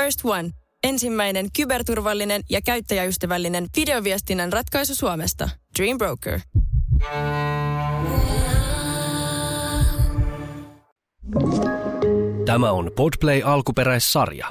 First One. Ensimmäinen kyberturvallinen ja käyttäjäystävällinen videoviestinnän ratkaisu Suomesta. Dream Broker. Tämä on Podplay alkuperäissarja.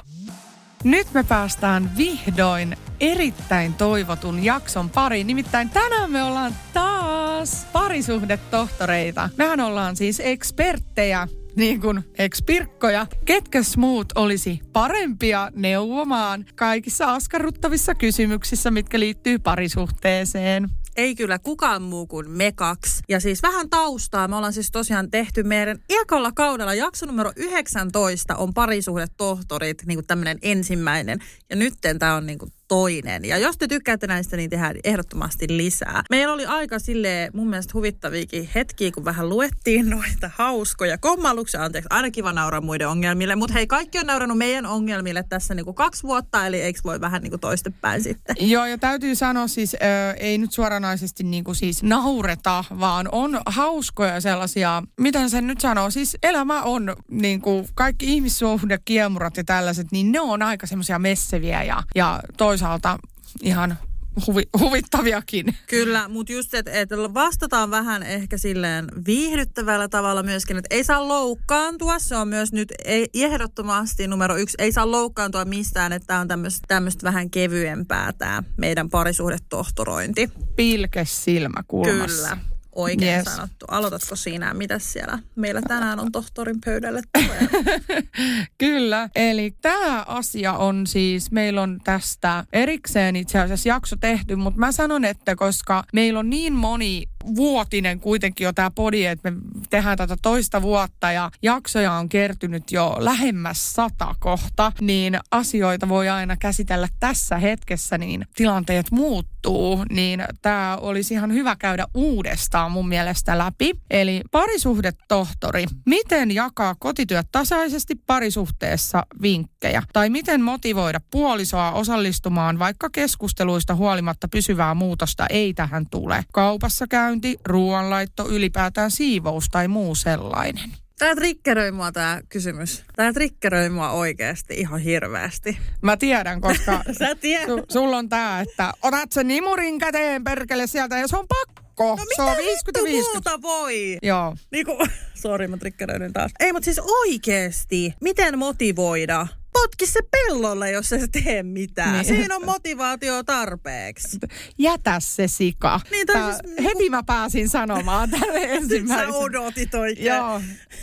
Nyt me päästään vihdoin erittäin toivotun jakson pariin. Nimittäin tänään me ollaan taas parisuhdetohtoreita. Mehän ollaan siis eksperttejä niin kuin ekspirkkoja. Ketkäs muut olisi parempia neuvomaan kaikissa askarruttavissa kysymyksissä, mitkä liittyy parisuhteeseen? Ei kyllä kukaan muu kuin me kaksi. Ja siis vähän taustaa. Me ollaan siis tosiaan tehty meidän ekalla kaudella jakso numero 19 on parisuhdetohtorit, niin kuin tämmöinen ensimmäinen. Ja nytten tämä on niin kuin toinen. Ja jos te tykkäätte näistä, niin tehdään ehdottomasti lisää. Meillä oli aika sille mun mielestä huvittaviakin hetkiä, kun vähän luettiin noita hauskoja kommalluksia. Anteeksi, aina kiva nauraa muiden ongelmille. Mutta hei, kaikki on naurannut meidän ongelmille tässä niinku kaksi vuotta, eli eikö voi vähän niinku toistepäin sitten? Joo, ja täytyy sanoa siis, äh, ei nyt suoranaisesti niinku siis naureta, vaan on hauskoja sellaisia, miten sen nyt sanoo, siis elämä on niinku kaikki ihmissuhdekiemurat ja tällaiset, niin ne on aika semmoisia messeviä ja, ja toisaalta ihan huvi, huvittaviakin. Kyllä, mutta just, että et vastataan vähän ehkä silleen viihdyttävällä tavalla myöskin, että ei saa loukkaantua. Se on myös nyt ei, ehdottomasti numero yksi. Ei saa loukkaantua mistään, että tämä on tämmöistä vähän kevyempää tämä meidän parisuhdetohtorointi. Pilkes silmä kulmassa. Kyllä. Oikein yes. sanottu. Aloitatko siinä, mitä siellä meillä tänään on tohtorin pöydälle Kyllä, eli tämä asia on siis, meillä on tästä erikseen itse asiassa jakso tehty, mutta mä sanon, että koska meillä on niin moni vuotinen kuitenkin jo tämä podi, että me tehdään tätä toista vuotta ja jaksoja on kertynyt jo lähemmäs sata kohta, niin asioita voi aina käsitellä tässä hetkessä, niin tilanteet muuttuu, niin tämä olisi ihan hyvä käydä uudestaan mun mielestä läpi. Eli parisuhdetohtori, miten jakaa kotityöt tasaisesti parisuhteessa vinkkejä? Tai miten motivoida puolisoa osallistumaan, vaikka keskusteluista huolimatta pysyvää muutosta ei tähän tule? Kaupassa käy käynti, ruoanlaitto, ylipäätään siivous tai muu sellainen. Tämä triggeröi mua tämä kysymys. Tämä triggeröi mua oikeasti ihan hirveästi. Mä tiedän, koska Sä tiedät. Su, sulla on tämä, että otat sen nimurin käteen perkele sieltä ja se on pakko. No se on 50 50 muuta voi? Joo. Niinku, sori mä triggeröin taas. Ei, mutta siis oikeasti, miten motivoida potki se pellolle, jos et tee mitään. Niin. Siinä on motivaatio tarpeeksi. Jätä se sika. Niin, Tää, siis, heti niin mä pääsin sanomaan tälle ensimmäisen. Sä odotit oikein. Joo.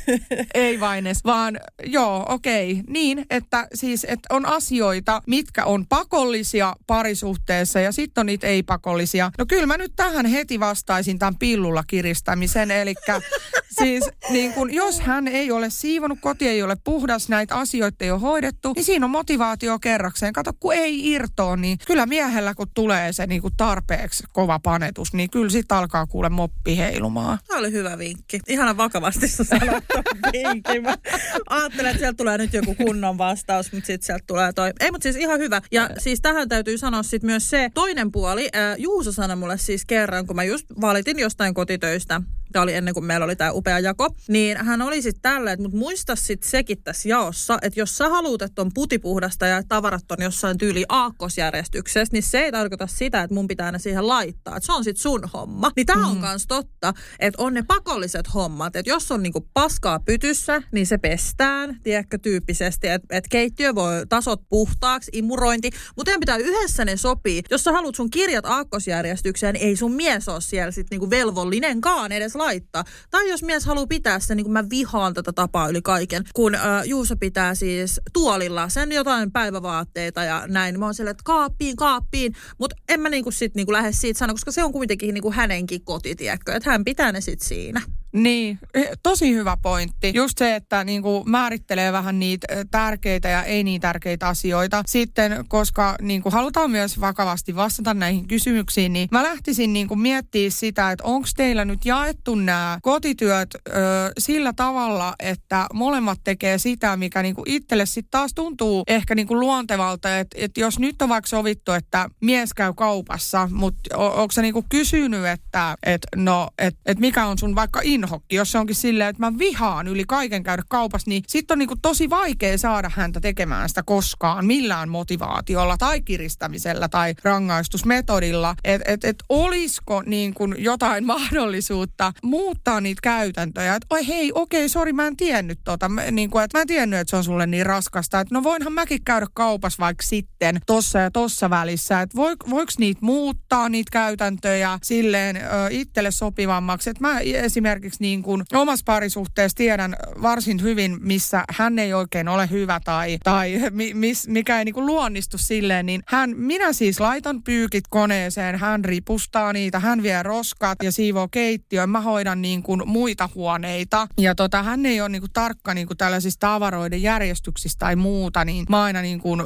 Ei vain edes, vaan joo, okei. Okay. Niin, että siis että on asioita, mitkä on pakollisia parisuhteessa ja sitten on niitä ei-pakollisia. No kyllä mä nyt tähän heti vastaisin tämän pillulla kiristämisen. Eli siis niin kun, jos hän ei ole siivonut, koti ei ole puhdas, näitä asioita ei ole hoidettu, irrottu, niin siinä on motivaatio kerrakseen. Kato, kun ei irtoa, niin kyllä miehellä kun tulee se niin kuin tarpeeksi kova panetus, niin kyllä sitten alkaa kuule moppi heilumaan. Tämä oli hyvä vinkki. Ihana vakavasti sä sanot vinkki. Mä ajattelen, että sieltä tulee nyt joku kunnon vastaus, mutta sitten sieltä tulee toi. Ei, mutta siis ihan hyvä. Ja siis tähän täytyy sanoa sitten myös se toinen puoli. Juuso sanoi mulle siis kerran, kun mä just valitin jostain kotitöistä tämä oli ennen kuin meillä oli tämä upea jako, niin hän oli sitten tälleen, että mutta muista sitten sekin tässä jaossa, että jos sä haluat, että on putipuhdasta ja tavarat on jossain tyyli aakkosjärjestyksessä, niin se ei tarkoita sitä, että mun pitää ne siihen laittaa. Että se on sitten sun homma. Niin tämä on myös mm. totta, että on ne pakolliset hommat, että jos on niinku paskaa pytyssä, niin se pestään, tiedätkö, tyyppisesti, että et keittiö voi tasot puhtaaksi, imurointi, mutta teidän pitää yhdessä ne sopii. Jos sä haluat sun kirjat aakkosjärjestykseen, niin ei sun mies ole siellä sitten niinku velvollinenkaan edes laittaa. Tai jos mies haluaa pitää sen, niin kuin mä vihaan tätä tapaa yli kaiken, kun äh, Juuso pitää siis tuolilla sen jotain päivävaatteita ja näin. Mä oon silleen, että kaappiin, kaappiin. Mutta en mä niinku sit niinku lähde siitä sanoa, koska se on kuitenkin niinku hänenkin koti, tiedätkö? Että hän pitää ne sit siinä. Niin, e, tosi hyvä pointti. Just se, että niin kuin määrittelee vähän niitä e, tärkeitä ja ei niin tärkeitä asioita. Sitten, koska niin kuin halutaan myös vakavasti vastata näihin kysymyksiin, niin mä lähtisin niin kuin miettimään sitä, että onko teillä nyt jaettu nämä kotityöt ö, sillä tavalla, että molemmat tekee sitä, mikä niin kuin itselle sitten taas tuntuu ehkä niin kuin luontevalta. Että et jos nyt on vaikka sovittu, että mies käy kaupassa, mutta onko se niin kuin kysynyt, että et, no, et, et mikä on sun vaikka in inhokki, jos se onkin silleen, että mä vihaan yli kaiken käydä kaupassa, niin sitten on niinku tosi vaikea saada häntä tekemään sitä koskaan millään motivaatiolla tai kiristämisellä tai rangaistusmetodilla. Että et, et olisiko niin kuin jotain mahdollisuutta muuttaa niitä käytäntöjä, että oi hei, okei, sori, mä en tiennyt tota, mä, niin kuin, että mä en tiennyt, että se on sulle niin raskasta, että no voinhan mäkin käydä kaupassa vaikka sitten tossa ja tossa välissä, että voiko niitä muuttaa niitä käytäntöjä silleen ö, itselle sopivammaksi, että mä esimerkiksi niin kuin omassa parisuhteessa tiedän varsin hyvin, missä hän ei oikein ole hyvä tai, tai mi, mis, mikä ei niin kuin luonnistu silleen, niin hän, minä siis laitan pyykit koneeseen, hän ripustaa niitä, hän vie roskat ja siivoo keittiön, mä hoidan niin kuin muita huoneita. Ja tota, hän ei ole niin kuin tarkka niin kuin tällaisista tavaroiden järjestyksistä tai muuta, niin mä aina niin kuin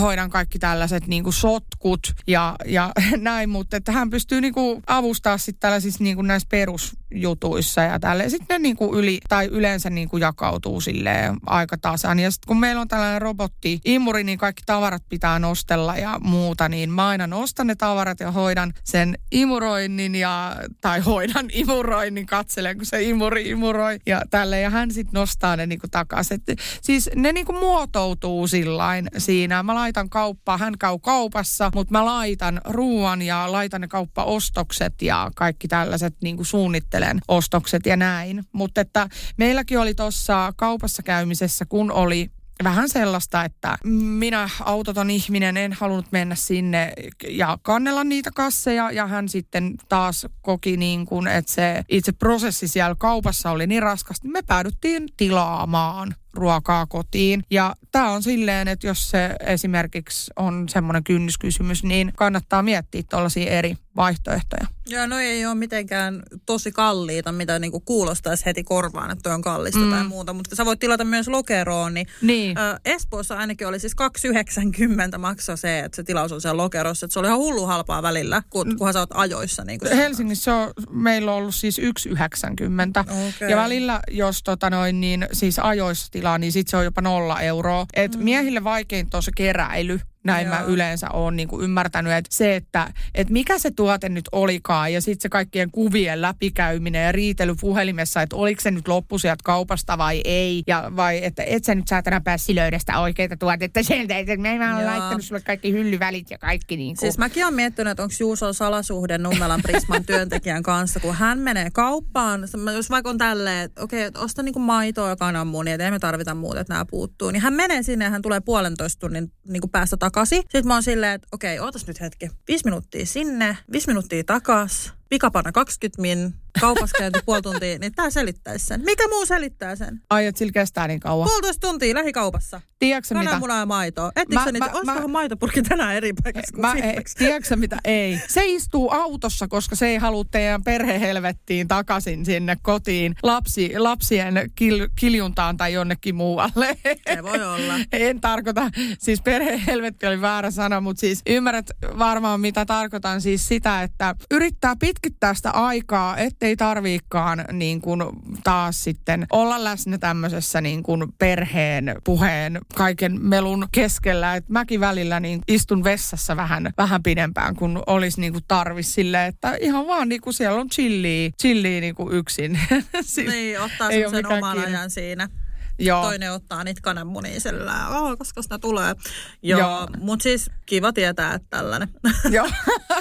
hoidan kaikki tällaiset niin kuin sotkut ja, ja näin, mutta että hän pystyy niin kuin avustaa sitten tällaisissa niin kuin näissä perusjutuissa ja tälle. Sitten ne niin kuin yli, tai yleensä niin kuin jakautuu silleen aika tasan. Ja sitten kun meillä on tällainen robotti imuri, niin kaikki tavarat pitää nostella ja muuta, niin mä aina nostan ne tavarat ja hoidan sen imuroinnin ja, tai hoidan imuroinnin, katselen kun se imuri imuroi ja tälle ja hän sitten nostaa ne niin kuin takaisin. siis ne niin kuin muotoutuu sillain siinä. Mä laitan kauppaa, hän käy kaupassa, mutta mä laitan ruoan ja laitan ne kauppaostokset ja kaikki tällaiset niin kuin suunnittelen ostokset ja näin. Mutta että meilläkin oli tuossa kaupassa käymisessä, kun oli vähän sellaista, että minä autoton ihminen en halunnut mennä sinne ja kannella niitä kasseja ja hän sitten taas koki niin kuin, että se itse prosessi siellä kaupassa oli niin raskasta, niin me päädyttiin tilaamaan ruokaa kotiin. Ja tämä on silleen, että jos se esimerkiksi on semmoinen kynnyskysymys, niin kannattaa miettiä tuollaisia eri vaihtoehtoja. Joo, no ei ole mitenkään tosi kalliita, mitä niinku kuulostaisi heti korvaan, että on kallista mm. tai muuta. Mutta sä voit tilata myös lokeroon. Niin, niin. Ä, Espoossa ainakin oli siis 2,90 maksaa se, että se tilaus on siellä lokerossa. Että se oli ihan hullu halpaa välillä, kun, kunhan sä oot ajoissa. Niin Helsingissä on, meillä on ollut siis 1,90. Okay. Ja välillä, jos tota noin, niin siis ajoissa tilaa, niin sitten se on jopa nolla euroa. Et mm. miehille vaikein tuossa keräily. Näin Joo. mä yleensä oon niin kuin ymmärtänyt, että se, että, että mikä se tuote nyt olikaan ja sitten se kaikkien kuvien läpikäyminen ja riitely puhelimessa, että oliko se nyt loppu sieltä kaupasta vai ei. Ja vai että et sä nyt saatana päässi löydä sitä oikeita tuotetta sieltä, että mä en ole laittanut sulle kaikki hyllyvälit ja kaikki niin kuin. Siis mäkin olen miettinyt, että onko Juuso salasuhde Nummelan Prisman työntekijän kanssa, kun hän menee kauppaan, jos vaikka on tälleen, että okei, okay, osta niin kuin maitoa ja kananmunia, että ei me tarvita muuta, että nämä puuttuu, niin hän menee sinne ja hän tulee puolentoista tunnin niin kuin päästä takaisin. Sitten mä oon silleen, että okei, ootas nyt hetki. Viisi minuuttia sinne, viisi minuuttia takas, pikapana 20 min, kaupassa käyty puoli tuntia, niin tämä selittäisi sen. Mikä muu selittää sen? Ai, että sillä kestää niin kauan. Puolitoista tuntia lähikaupassa. Tiedätkö mitä? Kananmuna ja maitoa. Ettikö sä niitä? Olisikohan maitopurki tänään eri paikassa kuin mä, ei, Tiedätkö mitä? Ei. Se istuu autossa, koska se ei halua teidän perhehelvettiin takaisin sinne kotiin lapsi, lapsien kil, kiljuntaan tai jonnekin muualle. Se voi olla. en tarkoita, siis perhehelvetti oli väärä sana, mutta siis ymmärrät varmaan mitä tarkoitan. Siis sitä, että yrittää pitkittää sitä aikaa, ettei tarviikaan niin kuin taas sitten olla läsnä tämmöisessä niin kuin perheen, puheen, kaiken melun keskellä. Et mäkin välillä niin istun vessassa vähän, vähän pidempään, kun olisi niin kuin tarvis sille, että ihan vaan niin kuin siellä on chilliä, chilliä niin kuin yksin. niin, ottaa sen oman ajan siinä. Joo. Toinen ottaa niitä kananmunia sillä oh, koska sitä tulee. Joo, Joo. mutta siis kiva tietää, että tällainen. Joo.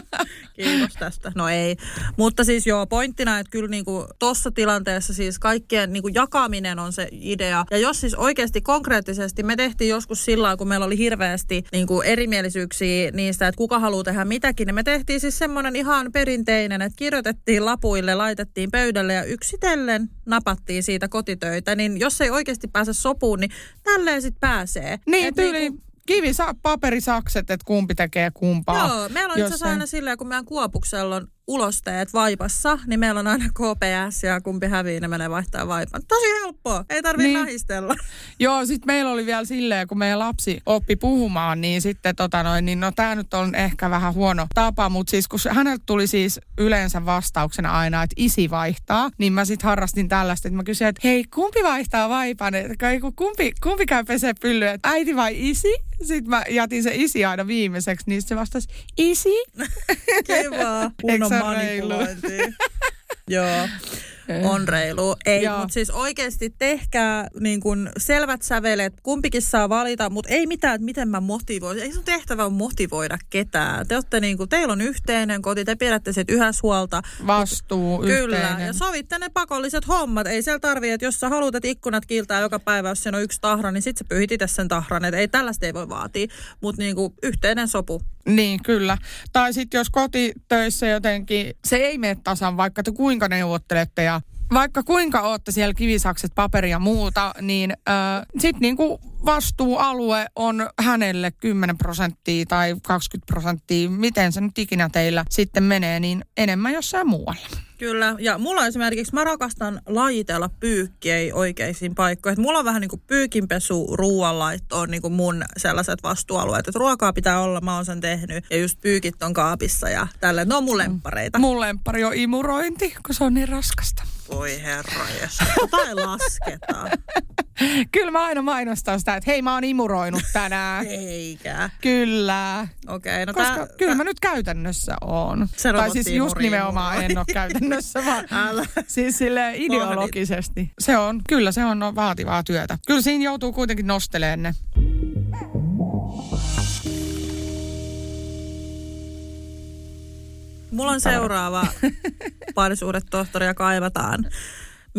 Kiitos tästä. No ei. Mutta siis joo, pointtina, että kyllä niinku tuossa tilanteessa siis kaikkien niinku jakaminen on se idea. Ja jos siis oikeasti konkreettisesti, me tehtiin joskus sillä kun meillä oli hirveästi niinku erimielisyyksiä niistä, että kuka haluaa tehdä mitäkin, niin me tehtiin siis semmoinen ihan perinteinen, että kirjoitettiin lapuille, laitettiin pöydälle ja yksitellen napattiin siitä kotitöitä. Niin jos ei oikeasti pääse sopuun, niin tälleen sitten pääsee. Niin, tyyli, niinku, kivi, paperisakset, että kumpi tekee kumpaa. Joo, meillä on itse asiassa aina silleen, kun meidän kuopuksella on ulosteet vaipassa, niin meillä on aina KPS ja kumpi hävii, ne menee vaihtaa vaipan. Tosi helppoa, ei tarvitse niin. nahistella. Joo, sitten meillä oli vielä silleen, kun meidän lapsi oppi puhumaan, niin sitten tota noin, niin no tämä nyt on ehkä vähän huono tapa, mutta siis kun häneltä tuli siis yleensä vastauksena aina, että isi vaihtaa, niin mä sitten harrastin tällaista, että mä kysyin, että hei, kumpi vaihtaa vaipan, kumpi, kumpi käy pesee pyllyä, että äiti vai isi? Sitten mä jätin se isi aina viimeiseksi, niin se vastasi, isi. Kiva, kunnon manipulointi. Joo. on reilu. Ei, mutta siis oikeasti tehkää niin kun selvät sävelet. Kumpikin saa valita, mutta ei mitään, että miten mä motivoin. Ei sun tehtävä on motivoida ketään. Te olette niin kuin, teillä on yhteinen koti, te pidätte siitä yhdessä huolta. Vastuu, Kyllä, yhteinen. ja sovitte ne pakolliset hommat. Ei siellä tarvii, että jos sä haluat, että ikkunat kiiltää joka päivä, jos siinä on yksi tahra, niin sit sä pyyhit itse sen tahran. Et ei tällaista ei voi vaatia, mutta niinku yhteinen sopu. Niin, kyllä. Tai sitten jos kotitöissä jotenkin, se ei mene tasan, vaikka te kuinka neuvottelette ja vaikka kuinka ootte siellä kivisakset, paperia ja muuta, niin äh, sitten niinku vastuualue on hänelle 10 prosenttia tai 20 prosenttia, miten se nyt ikinä teillä sitten menee, niin enemmän jossain muualla. Kyllä, ja mulla esimerkiksi, mä rakastan lajitella pyykkiä oikeisiin paikkoihin. Et mulla on vähän niin kuin pyykinpesu, ruoanlaitto on niin kuin mun sellaiset vastuualueet. Että ruokaa pitää olla, mä oon sen tehnyt. Ja just pyykit on kaapissa ja tälle. Ne on mun lemppareita. Mun lemppari on imurointi, kun se on niin raskasta. Voi herra Tai lasketaan. Kyllä mä aina mainostan sitä, että hei mä oon imuroinut tänään. Eikä. Kyllä. Okei, okay, no Koska tää, kyllä mä nyt käytännössä oon. Se tai siis just nimenomaan imuroi. en ole käytännössä, vaan Älä. siis sille ideologisesti. Se on, kyllä se on vaativaa työtä. Kyllä siinä joutuu kuitenkin nosteleen ne. Mulla on seuraava parisuudetohtoria kaivataan.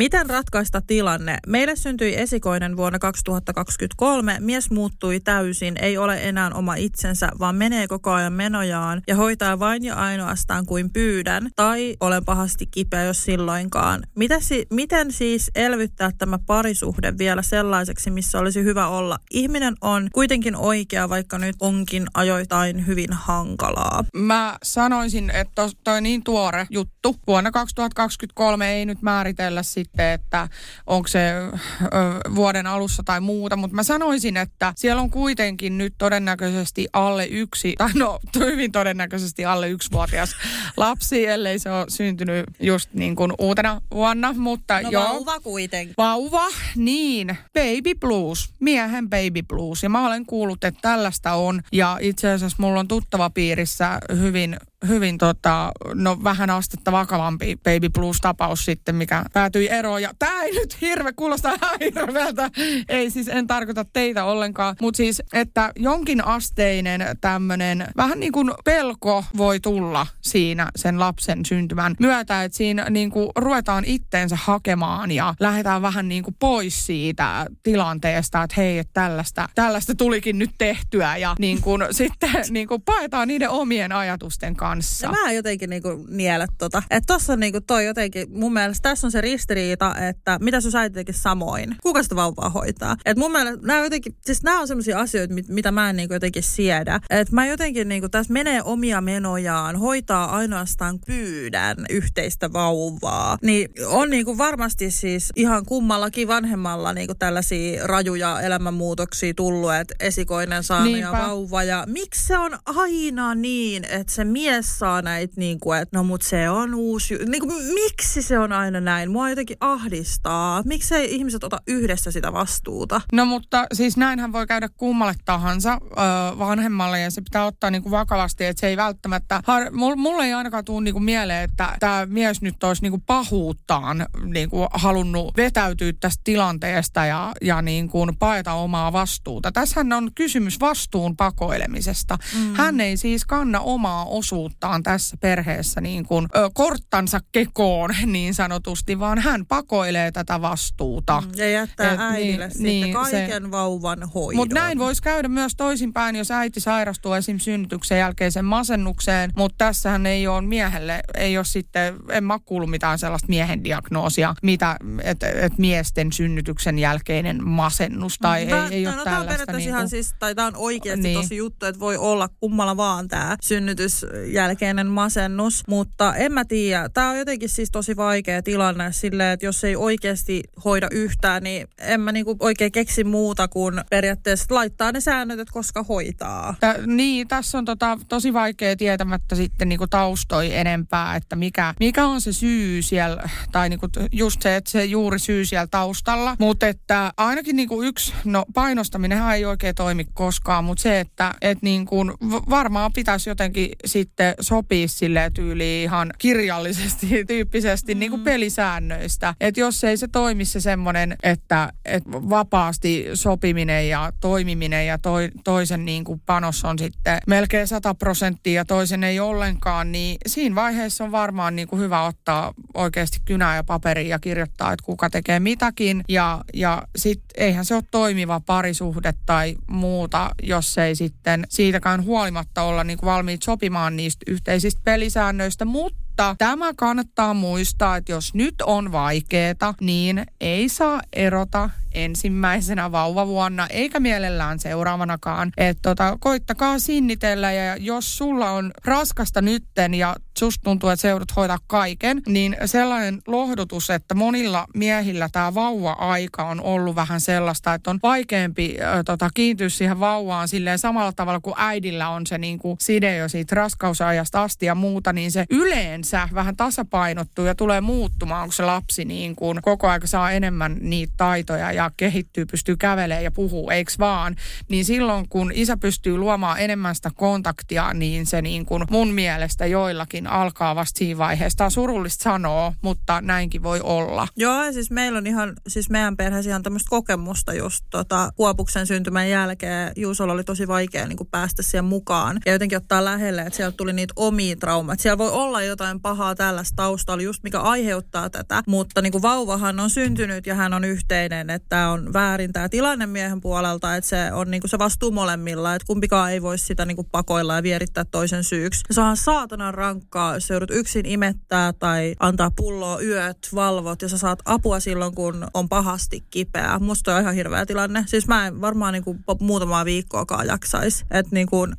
Miten ratkaista tilanne? Meille syntyi esikoinen vuonna 2023. Mies muuttui täysin, ei ole enää oma itsensä, vaan menee koko ajan menojaan ja hoitaa vain ja ainoastaan kuin pyydän. Tai olen pahasti kipeä, jos silloinkaan. Mitä si- miten siis elvyttää tämä parisuhde vielä sellaiseksi, missä olisi hyvä olla? Ihminen on kuitenkin oikea, vaikka nyt onkin ajoitain hyvin hankalaa. Mä sanoisin, että toi niin tuore juttu. Vuonna 2023 ei nyt määritellä sitten, että onko se ö, vuoden alussa tai muuta, mutta mä sanoisin, että siellä on kuitenkin nyt todennäköisesti alle yksi, tai no hyvin todennäköisesti alle yksivuotias lapsi, ellei se ole syntynyt just niin kuin uutena vuonna, mutta No joo. vauva kuitenkin. Vauva, niin. Baby blues, miehen baby blues. Ja mä olen kuullut, että tällaista on. Ja itse asiassa mulla on tuttava piirissä hyvin, hyvin tota, no vähän astetta vakavampi baby blues-tapaus sitten, mikä päätyi eroon. Ja tää ei nyt hirve, kuulostaa ihan hirveältä. Ei siis, en tarkoita teitä ollenkaan. Mutta siis, että jonkin asteinen tämmönen, vähän niin kuin pelko voi tulla siinä sen lapsen syntymän myötä, että siinä niin kuin ruvetaan itteensä hakemaan ja lähdetään vähän niin kuin pois siitä tilanteesta, että hei, että tällaista, tällaista tulikin nyt tehtyä ja niin kuin sitten niin kuin paetaan niiden omien ajatusten kanssa. Ja mä en jotenkin niinku niellä tota. Että tossa niinku toi jotenkin, mun mielestä tässä on se ristiriita, että mitä jos äiti tekisi samoin? Kuka sitä vauvaa hoitaa? Et mun mielestä nämä jotenkin, siis nämä on sellaisia asioita, mit, mitä mä en niinku jotenkin siedä. Että mä jotenkin niinku, tässä menee omia menojaan, hoitaa ainoastaan pyydän yhteistä vauvaa. Niin on niinku varmasti siis ihan kummallakin vanhemmalla niinku tällaisia rajuja elämänmuutoksia tullut, että esikoinen saa ja vauva. Ja miksi se on aina niin, että se mies saa näitä, niin kuin, että no mut se on uusi, niin kuin, miksi se on aina näin? Mua jotenkin ahdistaa. Miksi ei ihmiset ota yhdessä sitä vastuuta? No mutta siis näinhän voi käydä kummalle tahansa ö, vanhemmalle ja se pitää ottaa niinku vakavasti, että se ei välttämättä, har, mul, mulle ei ainakaan tule niinku mieleen, että tämä mies nyt olisi niinku pahuuttaan niinku halunnut vetäytyä tästä tilanteesta ja, ja niinku paeta omaa vastuuta. Tässähän on kysymys vastuun pakoilemisesta. Mm. Hän ei siis kanna omaa osuuttaan tässä perheessä niin kuin, ö, korttansa kekoon niin sanotusti, vaan hän pakoilee tätä vastuuta. Ja jättää Et äidille niin, sitten niin, kaiken se, vauvan hoidon. Mutta näin voisi käydä myös toisinpäin, jos äiti sairastuu esim. synnytyksen jälkeisen masennukseen, mutta tässähän ei ole miehelle, ei ole sitten, en mä kuullut mitään sellaista miehen diagnoosia, mitä, että et miesten synnytyksen jälkeinen masennus tai Tää- ei, ei no, ole no, Tämä on tällaista. periaatteessa niinku- ihan siis, tai tämä on oikeasti Niin. tosi juttu, että voi olla kummalla vaan tämä synnytys jälkeinen masennus, mutta en mä tiedä. Tämä on jotenkin siis tosi vaikea tilanne silleen, että jos ei oikeasti hoida yhtään, niin en mä niinku oikein keksi muuta kuin periaatteessa laittaa ne säännöt, että koska hoitaa. Tä, niin, tässä on tota, tosi vaikea tietämättä sitten niinku taustoi enempää, että mikä, mikä on se syy siellä, tai niinku just se, että se juuri syy siellä taustalla. Mutta että ainakin niinku yksi, no painostaminenhan ei oikein toimi koskaan, mutta se, että et niinku, varmaan pitäisi jotenkin sitten sitten sopisi sille tyyliin ihan kirjallisesti, tyyppisesti mm. niin kuin pelisäännöistä. Että jos ei se toimi se semmoinen, että, että vapaasti sopiminen ja toimiminen ja toi, toisen niin kuin panos on sitten melkein 100 prosenttia ja toisen ei ollenkaan, niin siinä vaiheessa on varmaan niin kuin hyvä ottaa oikeasti kynää ja paperia ja kirjoittaa, että kuka tekee mitäkin. Ja, ja sitten eihän se ole toimiva parisuhde tai muuta, jos ei sitten siitäkään huolimatta olla niin kuin valmiit sopimaan niistä yhteisistä pelisäännöistä, mutta tämä kannattaa muistaa, että jos nyt on vaikeeta, niin ei saa erota ensimmäisenä vauvavuonna, eikä mielellään seuraavanakaan. Että tota, koittakaa sinnitellä ja jos sulla on raskasta nytten ja susta tuntuu, että seudut hoitaa kaiken, niin sellainen lohdutus, että monilla miehillä tämä vauva-aika on ollut vähän sellaista, että on vaikeampi äh, tota, kiintyä siihen vauvaan silleen samalla tavalla kuin äidillä on se niin kuin side jo siitä raskausajasta asti ja muuta, niin se yleensä vähän tasapainottuu ja tulee muuttumaan, kun se lapsi niin kuin koko aika saa enemmän niitä taitoja ja kehittyy, pystyy kävelemään ja puhuu, eiks vaan? Niin silloin, kun isä pystyy luomaan enemmän sitä kontaktia, niin se niin kuin mun mielestä joillakin alkaa vasta siinä vaiheessa. Tämä on surullista sanoa, mutta näinkin voi olla. Joo, ja siis meillä on ihan, siis meidän perheessä ihan tämmöistä kokemusta just tota, Huopuksen syntymän jälkeen. Juusolla oli tosi vaikea niin kuin päästä siihen mukaan ja jotenkin ottaa lähelle, että sieltä tuli niitä omia traumat. Siellä voi olla jotain pahaa tällaista taustalla, just mikä aiheuttaa tätä, mutta niin kuin vauvahan on syntynyt ja hän on yhteinen, että tämä on väärin tämä tilanne miehen puolelta, että se on niin kuin se vastuu molemmilla, että kumpikaan ei voi sitä niin kuin pakoilla ja vierittää toisen syyksi. Se on saatanan rankkaa, jos joudut yksin imettää tai antaa pulloa yöt, valvot ja sä saat apua silloin, kun on pahasti kipeää. Musta on ihan hirveä tilanne. Siis mä en varmaan niin kuin muutamaa viikkoakaan jaksaisi. Että niin kuin,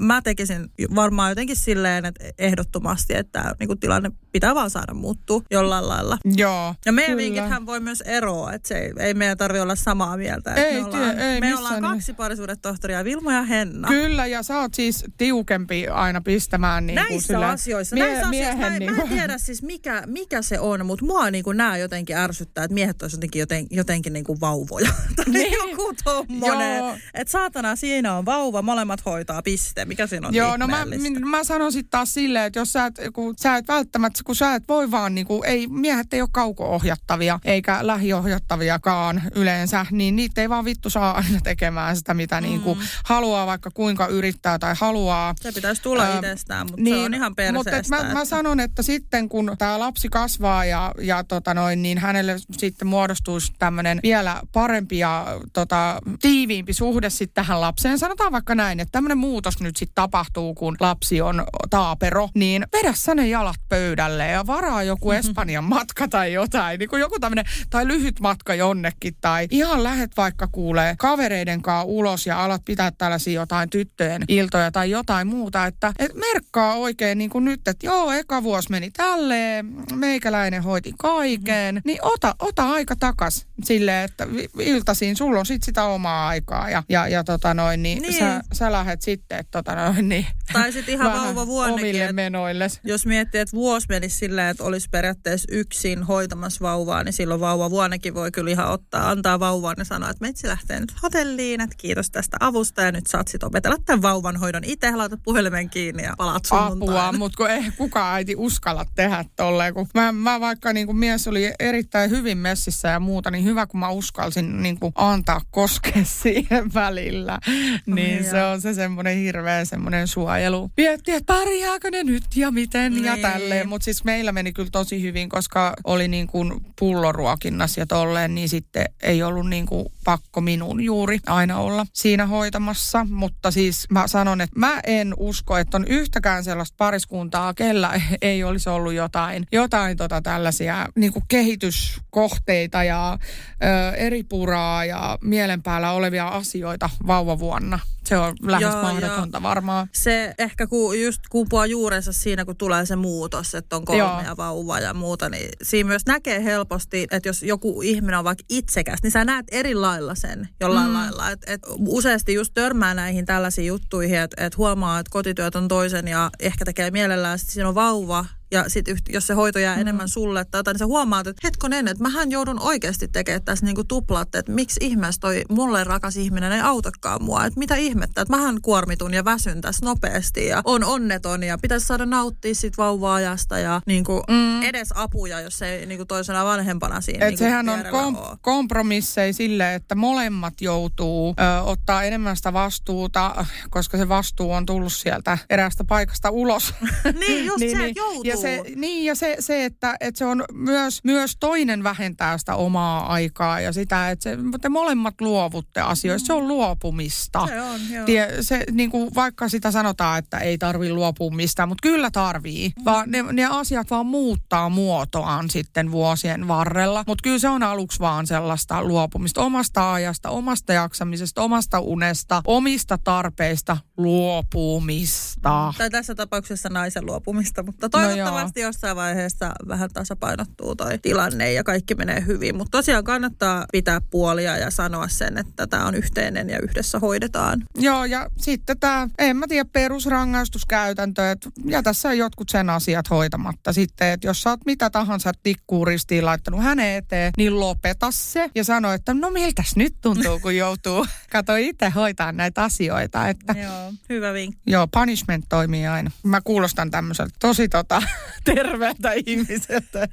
mä tekisin varmaan jotenkin silleen, että ehdottomasti, että niin kuin tilanne pitää vaan saada muuttua jollain lailla. Joo, Ja meidän vinkithän voi myös eroa, että se ei, ei meidän tarvitse olla samaa mieltä. Ei, me ollaan, työ, ei me ollaan kaksi parisuudetohtoria, Vilma ja Henna. Kyllä, ja sä oot siis tiukempi aina pistämään niin näissä kuin sille asioissa. mie- näissä asioissa mä, miehen niin mä en kuin- tiedä siis mikä, mikä se on, mutta mua niin kuin nämä jotenkin ärsyttää, että miehet olisivat jotenkin, joten, jotenkin niin kuin vauvoja. tai Niin. joku tommonen. Että saatana siinä on vauva, molemmat hoitaa piste. Mikä siinä on Joo, no mä, ihmeellistä? min- mä sanon sitten taas silleen, että jos sä et, kun sä et välttämättä, kun sä et voi vaan, niin kuin, ei, miehet ei ole kauko-ohjattavia, eikä lähiohjattaviakaan yleensä, niin niitä ei vaan vittu saa aina tekemään sitä, mitä mm. niin kuin haluaa, vaikka kuinka yrittää tai haluaa. Se pitäisi tulla Ää, itsestään, mutta se on ihan perseestä. Mutta et mä, mä että- sanon, että sitten kun tämä lapsi kasvaa ja, ja tota noin, niin hänelle sitten muodostuisi tämmöinen vielä parempi ja tota, tiiviimpi suhde sitten tähän lapseen. Sanotaan vaikka näin, että tämmöinen muutos nyt sitten tapahtuu, kun lapsi on taapero, niin vedä sä ne jalat pöydälle ja varaa joku Espanjan matka tai jotain, niin kuin joku tämmöinen, tai lyhyt matka jonnekin, tai ihan lähet vaikka kuulee kavereiden kanssa ulos ja alat pitää tällaisia jotain tyttöjen iltoja tai jotain muuta, että et merkkaa oikein niin kuin nyt, että joo, eka vuosi meni tälleen, meikäläinen hoiti kaiken, niin ota, ota aika takas silleen, että iltasiin sulla on sit sitä omaa aikaa ja, ja, ja tota noin, niin, Niin. Sä, sä lähet sitten, että tota noin, niin Tai sitten ihan vähän vauvavuonnekin, omille menoille. jos miettii, että vuosi menisi silleen, että olisi periaatteessa yksin hoitamassa vauvaa, niin silloin vauvavuonnekin voi kyllä ihan ottaa, antaa vauvaan ja sanoa, että metsi lähtee nyt hotelliin, että kiitos tästä avusta ja nyt saat sitten opetella tämän vauvan hoidon itse, laitat puhelimen kiinni ja palaat apua, mutta kun ei kukaan äiti uskalla tehdä tolleen. Kun mä, mä vaikka niin kun mies oli erittäin hyvin messissä ja muuta, niin hyvä kun mä uskalsin niin kun antaa koskea siihen välillä. Niin Ai se on se semmoinen hirveä semmoinen suojelu. Miettiä, että pärjääkö ne nyt ja miten ja Niin. tälleen. Mutta siis meillä meni kyllä tosi hyvin, koska oli niin kuin pulloruokinnassa ja tolleen, niin sitten ei ollut niin kuin pakko minun juuri aina olla siinä hoitamassa. Mutta siis mä sanon, että mä en usko, että on yhtäkään sellaista pariskuntaa, kellä ei olisi ollut jotain, jotain tota tällaisia niin kuin kehityskohteita ja ö, eri puraa ja mielen päällä olevia asioita vauvavuonna. Se on lähes Joo, mahdotonta varmaan. Se ehkä ku, just kumpuaa juurensa siinä, kun tulee se muutos, että on kolme Joo. ja vauva ja muuta, niin siinä myös näkee helposti, että jos joku ihminen on vaikka itsekäs, niin sä näet eri lailla sen jollain mm. lailla. Et, et useasti just törmää näihin tällaisiin juttuihin, että et huomaa, että kotityöt on toisen ja ehkä tekee mielellään, että siinä on vauva ja sit yht, jos se hoito jää mm. enemmän sulle tai jotain, niin sä huomaat, että hetkonen, että mähän joudun oikeasti tekemään tässä niinku tuplatte, että miksi ihmeessä toi mulle rakas ihminen ei autakaan mua, että mitä ihmettä, että mähän kuormitun ja väsyn tässä nopeasti ja on onneton ja pitäisi saada nauttia sit vauva-ajasta ja niinku mm. edes apuja, jos ei niinku toisena vanhempana siinä Et niinku sehän on kom- oo. kompromisseja sille, että molemmat joutuu ö, ottaa enemmän sitä vastuuta, koska se vastuu on tullut sieltä eräästä paikasta ulos. Niin, just se, että joutuu. Ja se, niin, ja se, se että, että se on myös, myös toinen vähentää sitä omaa aikaa ja sitä, että se, te molemmat luovutte asioista. Se on luopumista. Se on, joo. Tie, se, niin kuin, vaikka sitä sanotaan, että ei tarvi luopua mistään, mutta kyllä tarvii. Mm. Vaan ne, ne asiat vaan muuttaa muotoaan sitten vuosien varrella. Mutta kyllä se on aluksi vaan sellaista luopumista omasta ajasta, omasta jaksamisesta, omasta unesta, omista tarpeista luopumista. Tai tässä tapauksessa naisen luopumista, mutta No toivottavasti jossain vaiheessa vähän tasapainottuu toi tilanne ja kaikki menee hyvin. Mutta tosiaan kannattaa pitää puolia ja sanoa sen, että tämä on yhteinen ja yhdessä hoidetaan. Joo, ja sitten tämä, en mä tiedä, perusrangaistuskäytäntö, että jätä sä jotkut sen asiat hoitamatta sitten, että jos sä oot mitä tahansa tikkuun ristiin laittanut hänen eteen, niin lopeta se ja sano, että no miltäs nyt tuntuu, kun joutuu, kato itse hoitaa näitä asioita, että Joo, hyvä vinkki. Joo, punishment toimii aina. Mä kuulostan tämmöiseltä tosi tota, terveeltä ihmiseltä.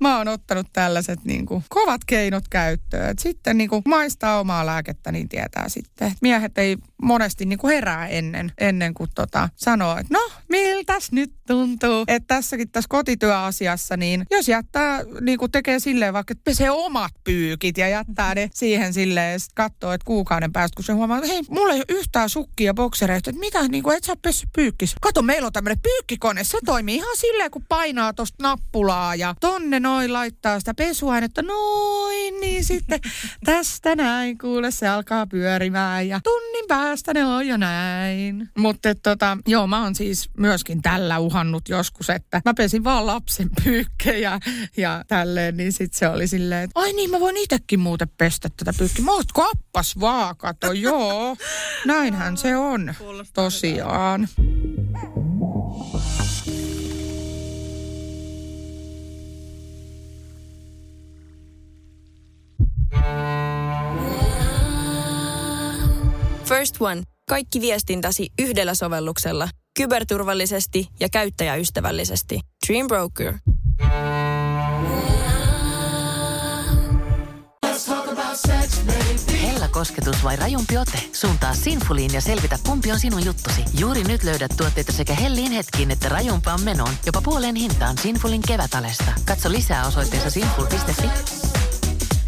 Mä oon ottanut tällaiset niin kuin, kovat keinot käyttöön. Et sitten niin kuin, maistaa omaa lääkettä, niin tietää sitten. Et miehet ei monesti niin kuin herää ennen, ennen kuin tota, sanoo, että no, miltäs nyt tuntuu. Että tässäkin tässä kotityöasiassa, niin jos jättää, niin kuin tekee silleen vaikka, että pesee omat pyykit ja jättää ne siihen silleen ja sitten katsoo, että kuukauden päästä, kun se huomaa, että hei, mulla ei ole yhtään sukkia ja boksereita, että mitä, niin kuin, et sä ole pessy pyykkis. Kato, meillä on tämmöinen pyykkikone, se toimii ihan silleen, kun painaa tosta nappulaa ja tonne noin laittaa sitä pesuainetta, noin, niin sitten tästä näin, kuule, se alkaa pyörimään ja tunnin päästä ne on jo näin. Mutta tota, joo, mä oon siis myöskin tällä uhannut joskus, että mä pesin vaan lapsen pyykkejä ja tälleen, niin sitten se oli silleen, että ai niin, mä voin itekin muuten pestä tätä pyykkiä. Mä oot kappas vaan, kato, joo. Näinhän se on, tosiaan. First One. Kaikki viestintäsi yhdellä sovelluksella. Kyberturvallisesti ja käyttäjäystävällisesti. Dream Broker. Hella kosketus vai rajumpi ote? Suuntaa Sinfuliin ja selvitä, kumpi on sinun juttusi. Juuri nyt löydät tuotteita sekä hellin hetkiin että rajumpaan menoon. Jopa puoleen hintaan Sinfulin kevätalesta. Katso lisää osoitteessa sinful.fi.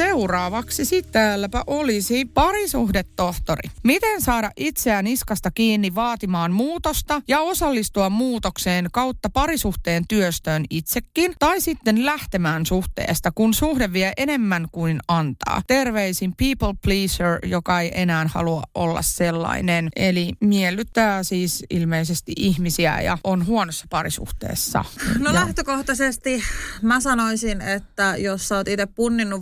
Seuraavaksi sitten täälläpä olisi parisuhdetohtori. Miten saada itseään niskasta kiinni vaatimaan muutosta ja osallistua muutokseen kautta parisuhteen työstöön itsekin tai sitten lähtemään suhteesta, kun suhde vie enemmän kuin antaa. Terveisin people pleaser, joka ei enää halua olla sellainen. Eli miellyttää siis ilmeisesti ihmisiä ja on huonossa parisuhteessa. No ja. lähtökohtaisesti mä sanoisin, että jos sä oot itse punninnut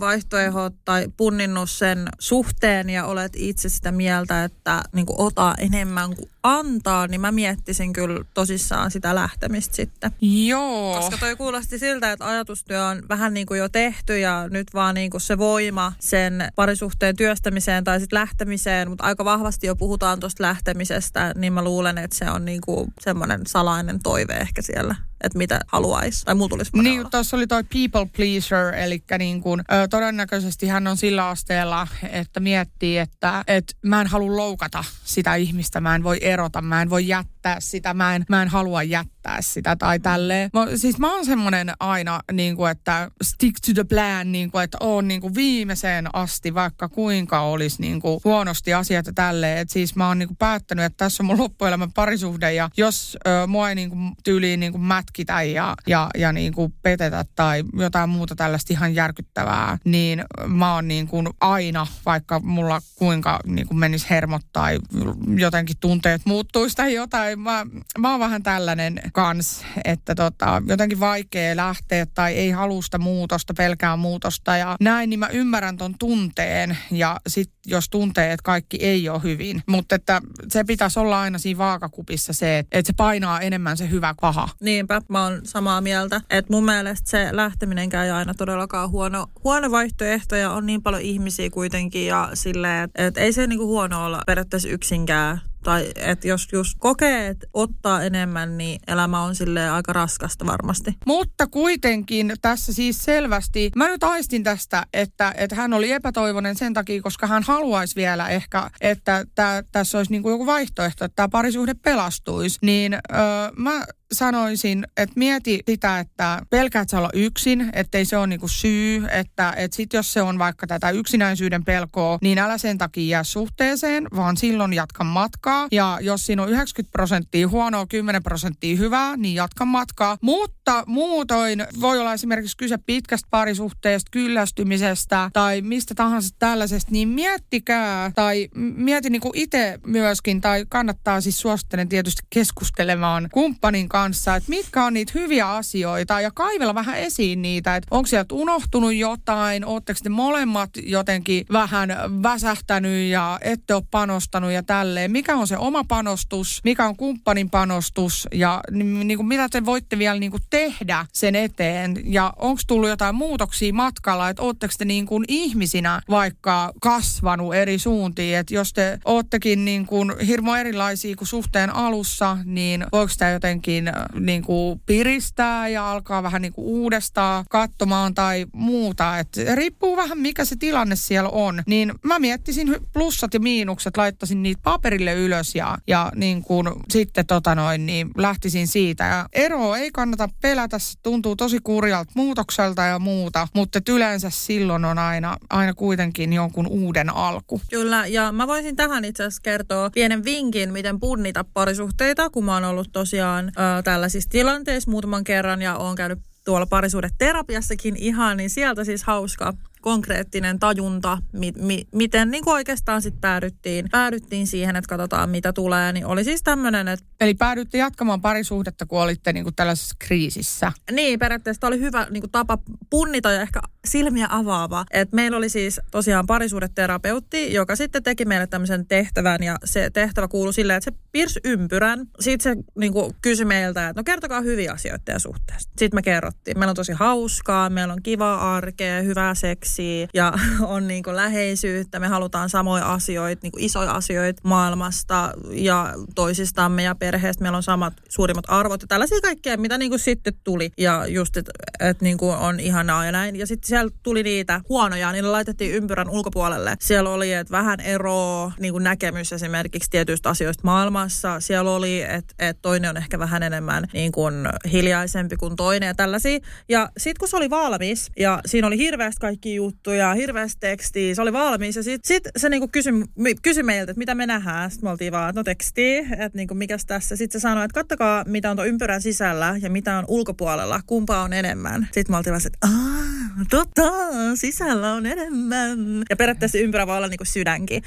vaihtoehdot tai punninnut sen suhteen ja olet itse sitä mieltä, että niin ota enemmän kuin antaa, niin mä miettisin kyllä tosissaan sitä lähtemistä sitten. Joo. Koska toi kuulosti siltä, että ajatustyö on vähän niin kuin jo tehty ja nyt vaan niin kuin se voima sen parisuhteen työstämiseen tai sitten lähtemiseen, mutta aika vahvasti jo puhutaan tuosta lähtemisestä, niin mä luulen, että se on niin kuin semmoinen salainen toive ehkä siellä, että mitä haluaisi. Tai mulla tulisi Niin, tuossa oli toi people pleaser, eli niin kuin, ö, todennäköisesti hän on sillä asteella, että miettii, että et mä en halua loukata sitä ihmistä, mä en voi erota, mä en voi jättää jättää sitä, mä en, mä en halua jättää sitä tai tälleen. Mä, siis mä oon semmonen aina, niin kuin, että stick to the plan, niin kuin, että on niin kuin viimeiseen asti, vaikka kuinka olisi niin kuin huonosti asiat ja tälleen. Et siis mä oon niin kuin päättänyt, että tässä on mun loppuelämän parisuhde ja jos ö, mua ei niin kuin tyyliin niin kuin mätkitä ja, ja, ja niin kuin petetä tai jotain muuta tällaista ihan järkyttävää, niin mä oon niin kuin aina, vaikka mulla kuinka niin kuin menisi hermot tai jotenkin tunteet muuttuisi tai jotain. Mä, mä oon vähän tällainen kans, että tota, jotenkin vaikea lähteä tai ei halusta muutosta, pelkää muutosta ja näin, niin mä ymmärrän ton tunteen ja sit jos tuntee, että kaikki ei ole hyvin. Mutta että se pitäisi olla aina siinä vaakakupissa se, että, se painaa enemmän se hyvä paha. Niinpä, mä oon samaa mieltä. Että mun mielestä se lähteminenkään ei aina todellakaan huono, huono vaihtoehto ja on niin paljon ihmisiä kuitenkin ja silleen, että, että ei se niinku huono olla periaatteessa yksinkään tai että jos just kokee, että ottaa enemmän, niin elämä on sille aika raskasta varmasti. Mutta kuitenkin tässä siis selvästi, mä nyt aistin tästä, että, että hän oli epätoivoinen sen takia, koska hän haluaisi vielä ehkä, että tää, tässä olisi niin kuin joku vaihtoehto, että tämä parisuhde pelastuisi. Niin öö, mä sanoisin, että mieti sitä, että pelkäät sä olla yksin, ettei se ole niinku syy, että et sit jos se on vaikka tätä yksinäisyyden pelkoa, niin älä sen takia jää suhteeseen, vaan silloin jatka matkaa. Ja jos siinä on 90 prosenttia huonoa, 10 prosenttia hyvää, niin jatka matkaa. Mutta muutoin voi olla esimerkiksi kyse pitkästä parisuhteesta, kyllästymisestä tai mistä tahansa tällaisesta, niin miettikää tai mieti niinku itse myöskin, tai kannattaa siis suosittelen tietysti keskustelemaan kumppanin kanssa kanssa, että mitkä on niitä hyviä asioita ja kaivella vähän esiin niitä, että onko sieltä unohtunut jotain, ootteko te molemmat jotenkin vähän väsähtänyt ja ette ole panostanut ja tälleen. Mikä on se oma panostus, mikä on kumppanin panostus ja niin kuin mitä te voitte vielä niin kuin tehdä sen eteen ja onko tullut jotain muutoksia matkalla, että ootteko te niin kuin ihmisinä vaikka kasvanut eri suuntiin, että jos te oottekin niin kuin hirmo erilaisia kuin suhteen alussa, niin voiko tämä jotenkin niin kuin piristää ja alkaa vähän niin kuin uudestaan katsomaan tai muuta. Et riippuu vähän mikä se tilanne siellä on. Niin mä miettisin plussat ja miinukset, laittaisin niitä paperille ylös ja, ja niin kuin sitten tota noin, niin lähtisin siitä. Ja ero ei kannata pelätä, se tuntuu tosi kurjalta muutokselta ja muuta, mutta yleensä silloin on aina, aina kuitenkin jonkun uuden alku. Kyllä, ja mä voisin tähän itse asiassa kertoa pienen vinkin, miten punnita parisuhteita, kun mä oon ollut tosiaan äh, tällaisissa tilanteissa muutaman kerran ja olen käynyt tuolla parisuudeterapiassakin ihan, niin sieltä siis hauska konkreettinen tajunta, mi, mi, miten niin kuin oikeastaan sitten päädyttiin, päädyttiin siihen, että katsotaan mitä tulee, niin oli siis tämmöinen, että... Eli päädyitte jatkamaan parisuhdetta, kun olitte niin kuin tällaisessa kriisissä. Niin, periaatteessa oli hyvä niin kuin tapa punnita ja ehkä silmiä avaava. Et meillä oli siis tosiaan parisuudeterapeutti, joka sitten teki meille tämmöisen tehtävän ja se tehtävä kuului silleen, että se piirsi ympyrän. Sitten se niin kuin kysyi meiltä, että no kertokaa hyviä asioita ja suhteesta. Sitten me kerrottiin, meillä on tosi hauskaa, meillä on kiva arkea, hyvää seksiä seksiä ja on niin kuin läheisyyttä. Me halutaan samoja asioita, niin kuin isoja asioita maailmasta ja toisistamme ja perheestä. Meillä on samat suurimmat arvot ja tällaisia kaikkea, mitä niin kuin sitten tuli. Ja just, että et niin on ihanaa ja näin. Ja sitten siellä tuli niitä huonoja, niin laitettiin ympyrän ulkopuolelle. Siellä oli, että vähän eroa niin kuin näkemys esimerkiksi tietyistä asioista maailmassa. Siellä oli, että, että toinen on ehkä vähän enemmän niin kuin hiljaisempi kuin toinen ja tällaisia. Ja sitten kun se oli valmis ja siinä oli hirveästi kaikki juttuja, hirveästi tekstiä, se oli valmis ja sitten sit se niinku kysyi, kysy meiltä, että mitä me nähdään. Sitten me oltiin vaan, no teksti, että niinku mikäs tässä. Sitten se sanoi, että kattokaa mitä on tuon ympyrän sisällä ja mitä on ulkopuolella, kumpa on enemmän. Sitten me oltiin vaan, että totta, sisällä on enemmän. Ja periaatteessa ympyrä voi olla niinku sydänkin.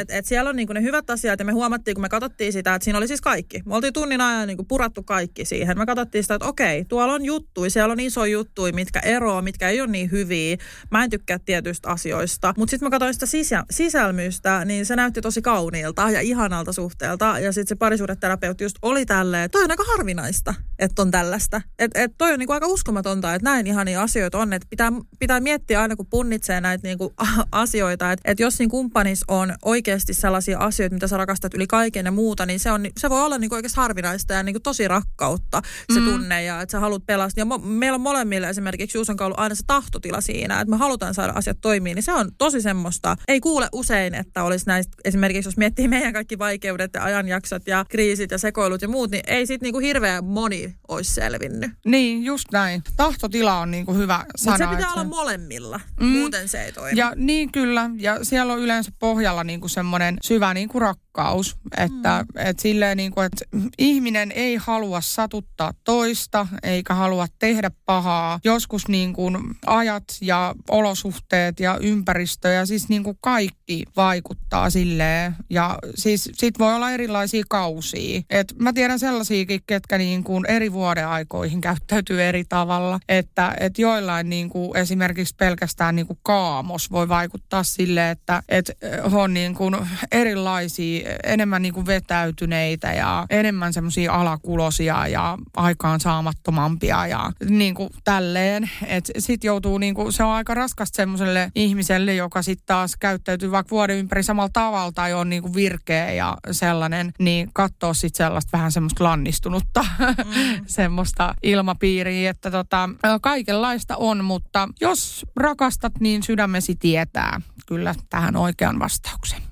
Et, et siellä on niinku ne hyvät asiat ja me huomattiin, kun me katsottiin sitä, että siinä oli siis kaikki. Me oltiin tunnin ajan niinku purattu kaikki siihen. Me katsottiin sitä, että okei, tuolla on juttui, siellä on iso juttui, mitkä eroaa, mitkä ei ole niin hyviä. Mä en tykkää tietyistä asioista. Mutta sitten mä katsoin sitä sisä, sisälmystä, niin se näytti tosi kauniilta ja ihanalta suhteelta. Ja sitten se parisuudeterapeutti just oli tälleen, toi on aika harvinaista, että on tällaista. Että et toi on niinku aika uskomatonta, että näin ihania asioita on. Että pitää, pitää miettiä aina, kun punnitsee näitä niinku asioita, että et jos siinä kumppanissa on oikeasti sellaisia asioita, mitä sä rakastat yli kaiken ja muuta, niin se, on, se voi olla niinku oikeasti harvinaista ja niinku tosi rakkautta se mm. tunne ja että sä haluat pelastaa. Ja mo, meillä on molemmille esimerkiksi Juuson ollut aina se tahtotila siinä, että me halutaan halutaan saada asiat toimii, niin se on tosi semmoista. Ei kuule usein, että olisi näistä, esimerkiksi jos miettii meidän kaikki vaikeudet ja ajanjaksot ja kriisit ja sekoilut ja muut, niin ei sit niinku hirveän moni olisi selvinnyt. Niin, just näin. Tahtotila on niinku hyvä sana. Mutta se pitää olla molemmilla, mm. muuten se ei toimi. Ja niin kyllä, ja siellä on yleensä pohjalla niinku semmoinen syvä niinku rakkaus, että mm. et silleen niinku, että ihminen ei halua satuttaa toista, eikä halua tehdä pahaa. Joskus niinku ajat ja olosuhteet ja ympäristö ja siis niinku kaikki vaikuttaa silleen. Ja siis sit voi olla erilaisia kausia. Et mä tiedän sellaisiakin, ketkä niinku eri vuodeaikoihin käyttäytyy eri tavalla. Että et joillain niinku esimerkiksi pelkästään niinku kaamos voi vaikuttaa sille, että et on niinku erilaisia, enemmän niinku vetäytyneitä ja enemmän semmoisia alakulosia ja aikaan saamattomampia ja niinku tälleen. Että sit joutuu niinku, se on aika raskasta semmoiselle ihmiselle, joka sitten taas käyttäytyy vaikka vuoden ympäri samalla tavalla tai on niinku virkeä ja sellainen, niin katsoo sitten sellaista vähän semmoista lannistunutta mm. semmoista ilmapiiriä, että tota, kaikenlaista on, mutta jos rakastat, niin sydämesi tietää kyllä tähän oikean vastauksen.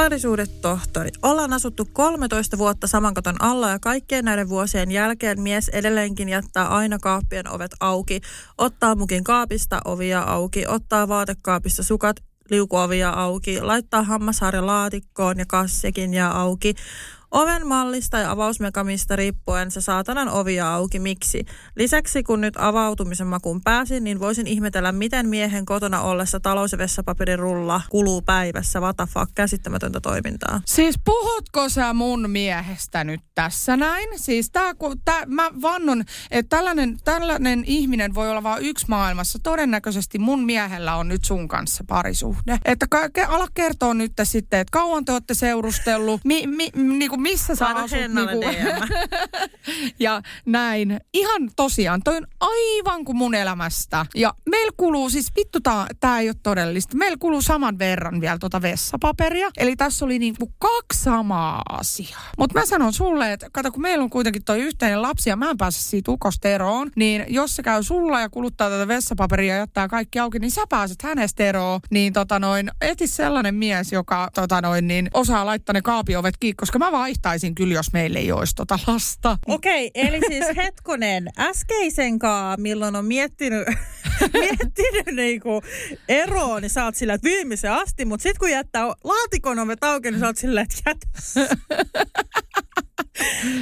Parisuudetohtori. Ollaan asuttu 13 vuotta saman katon alla ja kaikkien näiden vuosien jälkeen mies edelleenkin jättää aina kaappien ovet auki. Ottaa mukin kaapista ovia auki, ottaa vaatekaapista sukat liukuovia auki, laittaa hammasharja laatikkoon ja kassikin jää auki. Oven mallista ja avausmekamista riippuen se saatanan ovia auki. Miksi? Lisäksi kun nyt avautumisen makuun pääsin, niin voisin ihmetellä, miten miehen kotona ollessa talous- ja vessapaperin rulla kuluu päivässä. What the fuck, käsittämätöntä toimintaa. Siis puhutko sä mun miehestä nyt tässä näin? Siis tää, kun, tää, mä vannon, että tällainen, tällainen ihminen voi olla vain yksi maailmassa. Todennäköisesti mun miehellä on nyt sun kanssa parisuhde. Että ka, ala kertoa nyt sitten, että kauan te olette seurustellut, mi, mi, niinku missä sä Laita asut. Hennalle DM. ja näin. Ihan tosiaan, toi on aivan kuin mun elämästä. Ja meillä kuluu, siis vittu tää, tää ei ole todellista. Meillä kuluu saman verran vielä tuota vessapaperia. Eli tässä oli niinku kaksi samaa asiaa. Mutta mä sanon sulle, että kato kun meillä on kuitenkin toi yhteinen lapsi ja mä en pääse siitä ukosta eroon, niin jos se käy sulla ja kuluttaa tätä vessapaperia ja jättää kaikki auki, niin sä pääset hänestä eroon. Niin tota noin, eti sellainen mies, joka tota noin, niin osaa laittaa ne kaapiovet kiinni, koska mä vaihtaisin kyllä, jos meillä ei olisi tota lasta. Okei, eli siis hetkonen, äskeisen kaa, milloin on miettinyt, miettinyt niinku eroa, niin sä oot sillä, että viimeisen asti, mutta sit kun jättää laatikon ovet auki, niin sä oot sillä, että jätä.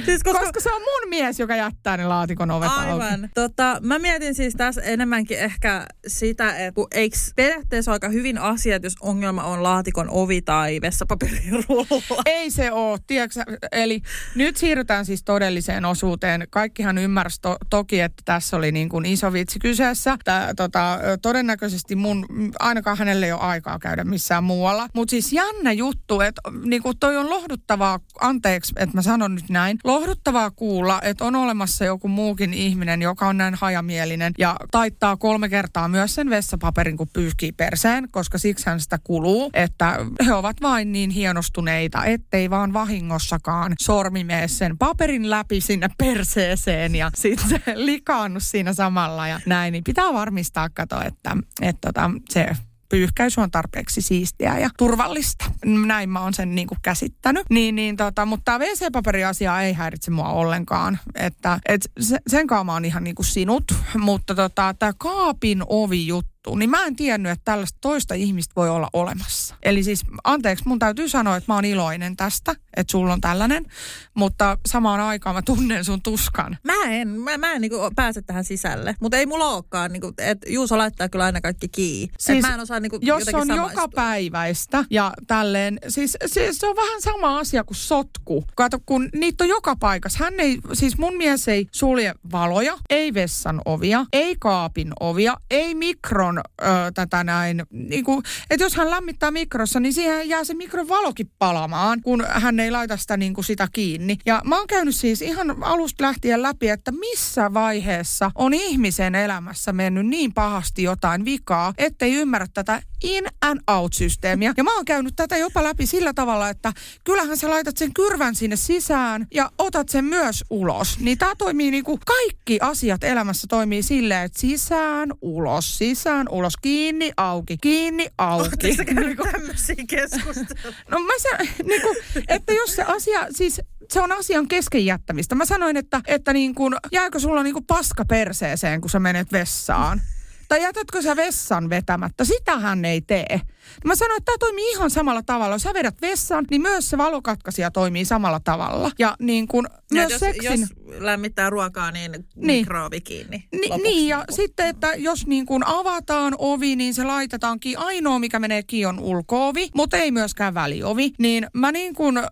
siis koska... koska se on mun mies, joka jättää ne laatikon ovet auki. Aivan. Tota, mä mietin siis tässä enemmänkin ehkä sitä, että kun eikö periaatteessa aika hyvin asiat, jos ongelma on laatikon ovi tai vessapaperin rulla. Ei se ole, tiedätkö, Eli nyt siirrytään siis todelliseen osuuteen. Kaikkihan ymmärsi to- toki, että tässä oli niin kuin iso vitsi kyseessä. Tää, tota, todennäköisesti mun, ainakaan hänelle ei ole aikaa käydä missään muualla. Mutta siis jännä juttu, että niin kuin toi on lohduttavaa, anteeksi, että mä sanon nyt näin, lohduttavaa kuulla, että on olemassa joku muukin ihminen, joka on näin hajamielinen ja taittaa kolme kertaa myös sen vessapaperin, kun pyyhkii perseen, koska siksihän sitä kuluu, että he ovat vain niin hienostuneita, ettei vaan vahingossakaan sormi mene sen paperin läpi sinne perseeseen ja sitten se likaannut siinä samalla ja näin, niin pitää varmistaa, kato, että, että tota, se pyyhkäisy on tarpeeksi siistiä ja turvallista. Näin mä oon sen niin kuin käsittänyt. Niin, niin tota, mutta tämä WC-paperiasia ei häiritse mua ollenkaan. Että et sen kanssa mä oon ihan niin kuin sinut. Mutta tota, tämä kaapin ovi juttu niin mä en tiennyt, että tällaista toista ihmistä voi olla olemassa. Eli siis, anteeksi, mun täytyy sanoa, että mä oon iloinen tästä, että sulla on tällainen, mutta samaan aikaan mä tunnen sun tuskan. Mä en, mä, mä en niinku pääse tähän sisälle, mutta ei mulla olekaan, niinku, että Juuso laittaa kyllä aina kaikki kiinni. Siis, mä en osaa niinku jos on samaistua. joka päiväistä ja tälleen, siis, siis se on vähän sama asia kuin sotku. Kato, kun niitä on joka paikassa. Hän ei, siis mun mies ei sulje valoja, ei vessan ovia, ei kaapin ovia, ei mikron ö, tätä näin, niin kuin, että jos hän lämmittää mikrossa, niin siihen jää se mikron valokin palamaan, kun hän ei laita sitä niin kuin sitä kiinni. Ja mä oon käynyt siis ihan alusta lähtien läpi, että missä vaiheessa on ihmisen elämässä mennyt niin pahasti jotain vikaa, ettei ymmärrä tätä in and out-systeemiä. Ja mä oon käynyt tätä jopa läpi sillä tavalla, että kyllähän sä laitat sen kyrvän sinne sisään ja otat sen myös ulos. Niin tää toimii niinku, kaikki asiat elämässä toimii silleen, että sisään, ulos, sisään, ulos, kiinni, auki, kiinni, auki. Oletteko sä käynyt Niinku- tämmöisiä keskusteluja? No mä sanon, niin kuin, että jos se asia, siis se on asian kesken jättämistä. Mä sanoin, että, että niin kuin, jääkö sulla niin kuin paska perseeseen, kun sä menet vessaan? Tai jätätkö sä vessan vetämättä? Sitä hän ei tee. Mä sanoin, että tämä toimii ihan samalla tavalla. Jos sä vedät vessan, niin myös se valokatkaisija toimii samalla tavalla. Ja niin kuin, Ja myös jos, seksin... jos lämmittää ruokaa, niin, Niin. mikroovi kiinni. Ni, lopuksi. niin, ja sitten, että jos niin kuin avataan ovi, niin se laitetaan kiinni. Ainoa, mikä menee kiinni, on ulkoovi, mutta ei myöskään väliovi. Niin mä niin kuin, ö,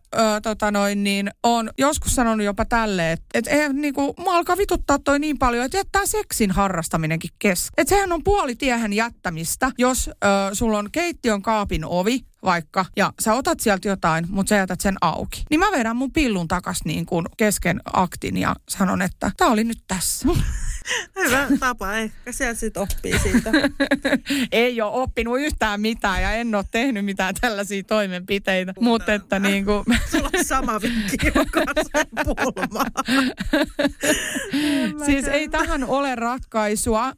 tota noin, niin on joskus sanonut jopa tälleen, että et, et, niin kuin, mua alkaa vituttaa toi niin paljon, että jättää seksin harrastaminenkin kesken. Että sehän on puolitiehen jättämistä, jos ö, sulla on keittiön kaapin ovi, vaikka, ja sä otat sieltä jotain, mutta sä jätät sen auki. Niin mä vedän mun pillun takas niin kuin kesken aktin ja sanon, että tää oli nyt tässä. Hyvä tapa, ehkä sieltä sitten oppii siitä. ei ole oppinut yhtään mitään ja en ole tehnyt mitään tällaisia toimenpiteitä. Mutta että niin kuin, Sulla on sama vinkki jokaisen pulmaan. siis ei tähän ole ratkaisua.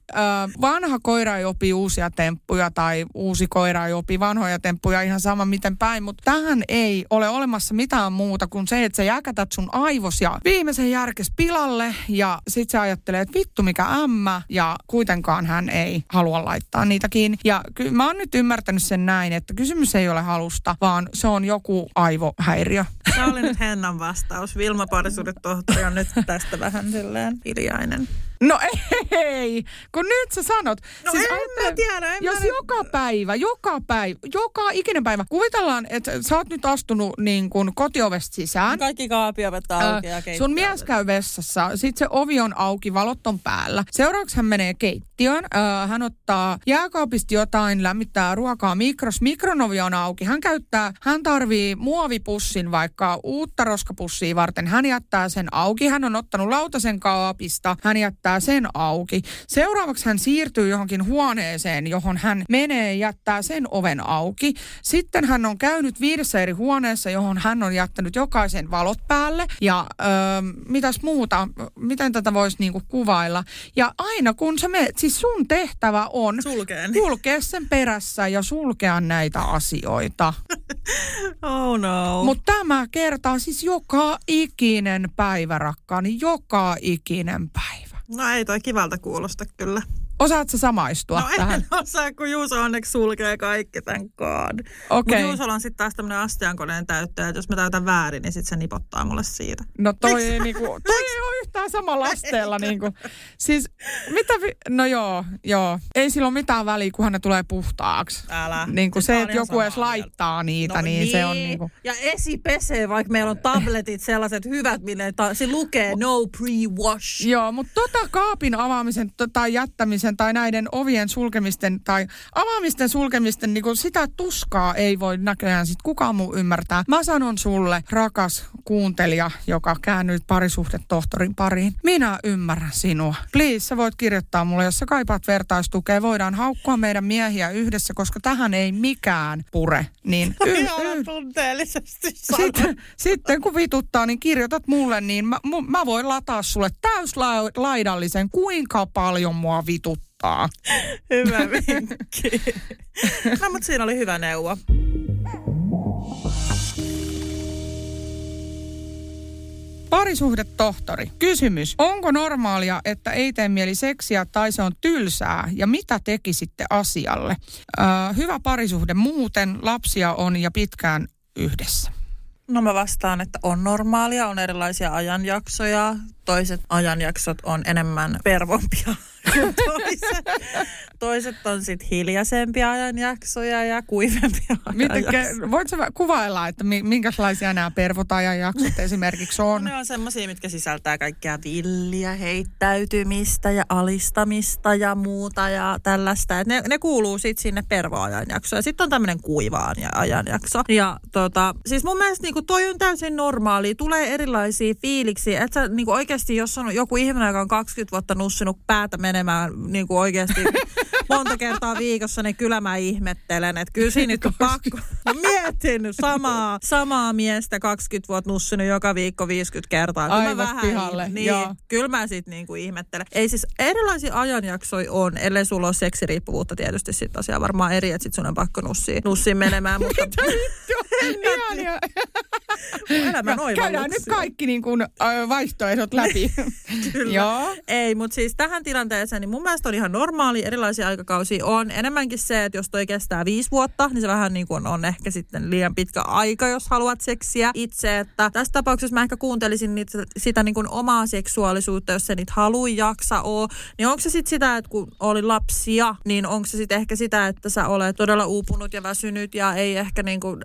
Vanha koira ei opi uusia temppuja tai uusi koira ei opi vanhoja temppuja ihan sama miten päin. Mutta tähän ei ole olemassa mitään muuta kuin se, että sä jäkätät sun aivos ja viimeisen järkes pilalle ja sit sä ajattelee, että vittu mikä ämmä ja kuitenkaan hän ei halua laittaa niitä kiinni. Ja ky- mä oon nyt ymmärtänyt sen näin, että kysymys ei ole halusta, vaan se on joku aivohäiriö. Se oli nyt Hennan vastaus. Vilma Parisuudet tohtori on nyt tästä vähän silleen hiljainen. No ei, kun nyt sä sanot. No en ajattele- mä tiedä, en Jos mä nyt- joka päivä, joka päivä, joka ikinen päivä, kuvitellaan, että sä oot nyt astunut niin kuin kotiovesta sisään. Kaikki kaapiovet auki ja Ää, keittiö sun mies käy vessassa, sit se ovi on auki, valot on päällä. Seuraavaksi hän menee keittiöön, ää, hän ottaa jääkaapista jotain, lämmittää ruokaa mikros, mikron ovi on auki. Hän käyttää, hän tarvii muovipussin vaikka uutta roskapussia varten. Hän jättää sen auki, hän on ottanut lautasen kaapista, hän jättää sen auki. Seuraavaksi hän siirtyy johonkin huoneeseen, johon hän menee ja jättää sen oven auki. Sitten hän on käynyt viidessä eri huoneessa, johon hän on jättänyt jokaisen valot päälle. Ja öö, mitäs muuta, miten tätä voisi niinku kuvailla. Ja aina kun sä menet, siis sun tehtävä on Sulkeen. kulkea sen perässä ja sulkea näitä asioita. Oh no. Mutta tämä kertaa siis joka ikinen päivä, rakkaani, joka ikinen päivä. No ei toi kivalta kuulosta kyllä. Osaatko samaistua No tähän? en osaa, kun Juuso onneksi sulkee kaikki, thank god. Okei. Mutta Juusolla on sitten taas tämmöinen astiankoneen täyttäjä, että jos mä täytän väärin, niin sitten se nipottaa mulle siitä. No toi ei, niinku, toi ei ole yhtään samalla asteella. Niinku. Siis mitä, vi- no joo, joo. Ei sillä ole mitään väliä, kunhan ne tulee puhtaaksi. Älä. Niin kuin Siis se, että joku edes laittaa niitä, niin, se on niinku... Ja esi pesee, vaikka meillä on tabletit sellaiset hyvät, mille ta- se lukee no pre-wash. Joo, mutta tota kaapin avaamisen tai jättämisen tai näiden ovien sulkemisten tai avaamisten sulkemisten, niin sitä tuskaa ei voi näköjään sit kukaan muu ymmärtää. Mä sanon sulle, rakas kuuntelija, joka käännyt parisuhdetohtorin pariin, minä ymmärrän sinua. Please, sä voit kirjoittaa mulle, jos sä kaipaat vertaistukea. Voidaan haukkua meidän miehiä yhdessä, koska tähän ei mikään pure. Niin y- y- tunteellisesti sitten, sitten kun vituttaa, niin kirjoitat mulle, niin mä, mä voin lataa sulle täyslaidallisen, kuinka paljon mua vituttaa. Hyvä vinkki. no, mutta siinä oli hyvä neuvo. Parisuhdetohtori, kysymys. Onko normaalia, että ei tee mieli seksiä tai se on tylsää ja mitä tekisitte asialle? Öö, hyvä parisuhde muuten, lapsia on ja pitkään yhdessä. No mä vastaan, että on normaalia, on erilaisia ajanjaksoja. Toiset ajanjaksot on enemmän pervompia kuin toiset. Toiset on sitten hiljaisempia ajanjaksoja ja kuivempia Mitenkä, ajanjaksoja. voitko kuvailla, että mi- minkälaisia nämä pervotajan jaksot esimerkiksi on? Ne on semmoisia, mitkä sisältää kaikkea villiä, heittäytymistä ja alistamista ja muuta ja tällaista. Et ne, ne kuuluu sitten sinne pervoajanjaksoon. Ja sitten on tämmöinen kuivaan ja ajanjakso. Ja tota, siis mun mielestä niinku toi on täysin normaali. Tulee erilaisia fiiliksiä. Että sä niinku oikeasti, jos on joku ihminen, joka on 20 vuotta nussinut päätä menemään niinku oikeasti monta kertaa viikossa, niin kyllä mä ihmettelen, että kyllä siinä nyt on pakko. Mä mietin samaa, samaa miestä 20 vuotta nussinut joka viikko 50 kertaa. Kyllä mä Aivot vähän, pihalle, Niin, joo. kyllä mä sitten niinku ihmettelen. Ei siis erilaisia ajanjaksoja on, ellei sulla ole seksiriippuvuutta tietysti sit asiaa varmaan eri, että sit sun on pakko nussia, nussia menemään, mutta Ihania. elämän Käydään nyt kaikki niin kuin, vaihtoehdot läpi. Kyllä. Joo. Ei, mutta siis tähän tilanteeseen, niin mun mielestä on ihan normaali, erilaisia aikakausia on. Enemmänkin se, että jos toi kestää viisi vuotta, niin se vähän niin kuin on ehkä sitten liian pitkä aika, jos haluat seksiä itse. Että tässä tapauksessa mä ehkä kuuntelisin niitä, sitä niin kuin omaa seksuaalisuutta, jos se niitä haluu jaksa oo. Niin onko se sitten sitä, että kun oli lapsia, niin onko se sitten ehkä sitä, että sä olet todella uupunut ja väsynyt ja ei ehkä niin kuin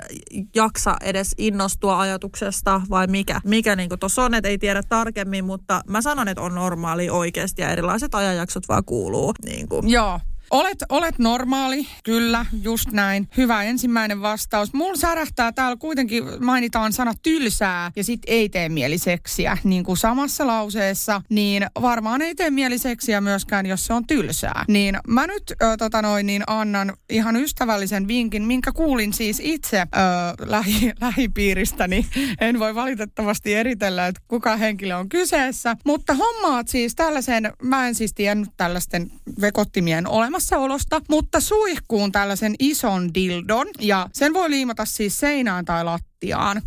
jaksa edes innostua ajatuksesta vai mikä? Mikä niin kuin tuossa on, että ei tiedä tarkemmin, mutta mä sanon, että on normaali oikeasti ja erilaiset ajanjaksot vaan kuuluu. Niin kuin. Joo. Olet, olet normaali, kyllä, just näin. Hyvä ensimmäinen vastaus. Mulla särähtää täällä kuitenkin, mainitaan sana tylsää ja sit ei tee mieli seksiä. Niin kuin samassa lauseessa, niin varmaan ei tee mieli seksiä myöskään, jos se on tylsää. Niin mä nyt ö, tota noin, niin annan ihan ystävällisen vinkin, minkä kuulin siis itse ö, lähi, lähipiiristäni. En voi valitettavasti eritellä, että kuka henkilö on kyseessä. Mutta hommaat siis tällaisen, mä en siis tiennyt tällaisten vekottimien olemassaolosta, mutta suihkuun tällaisen ison dildon ja sen voi liimata siis seinään tai lattiaan.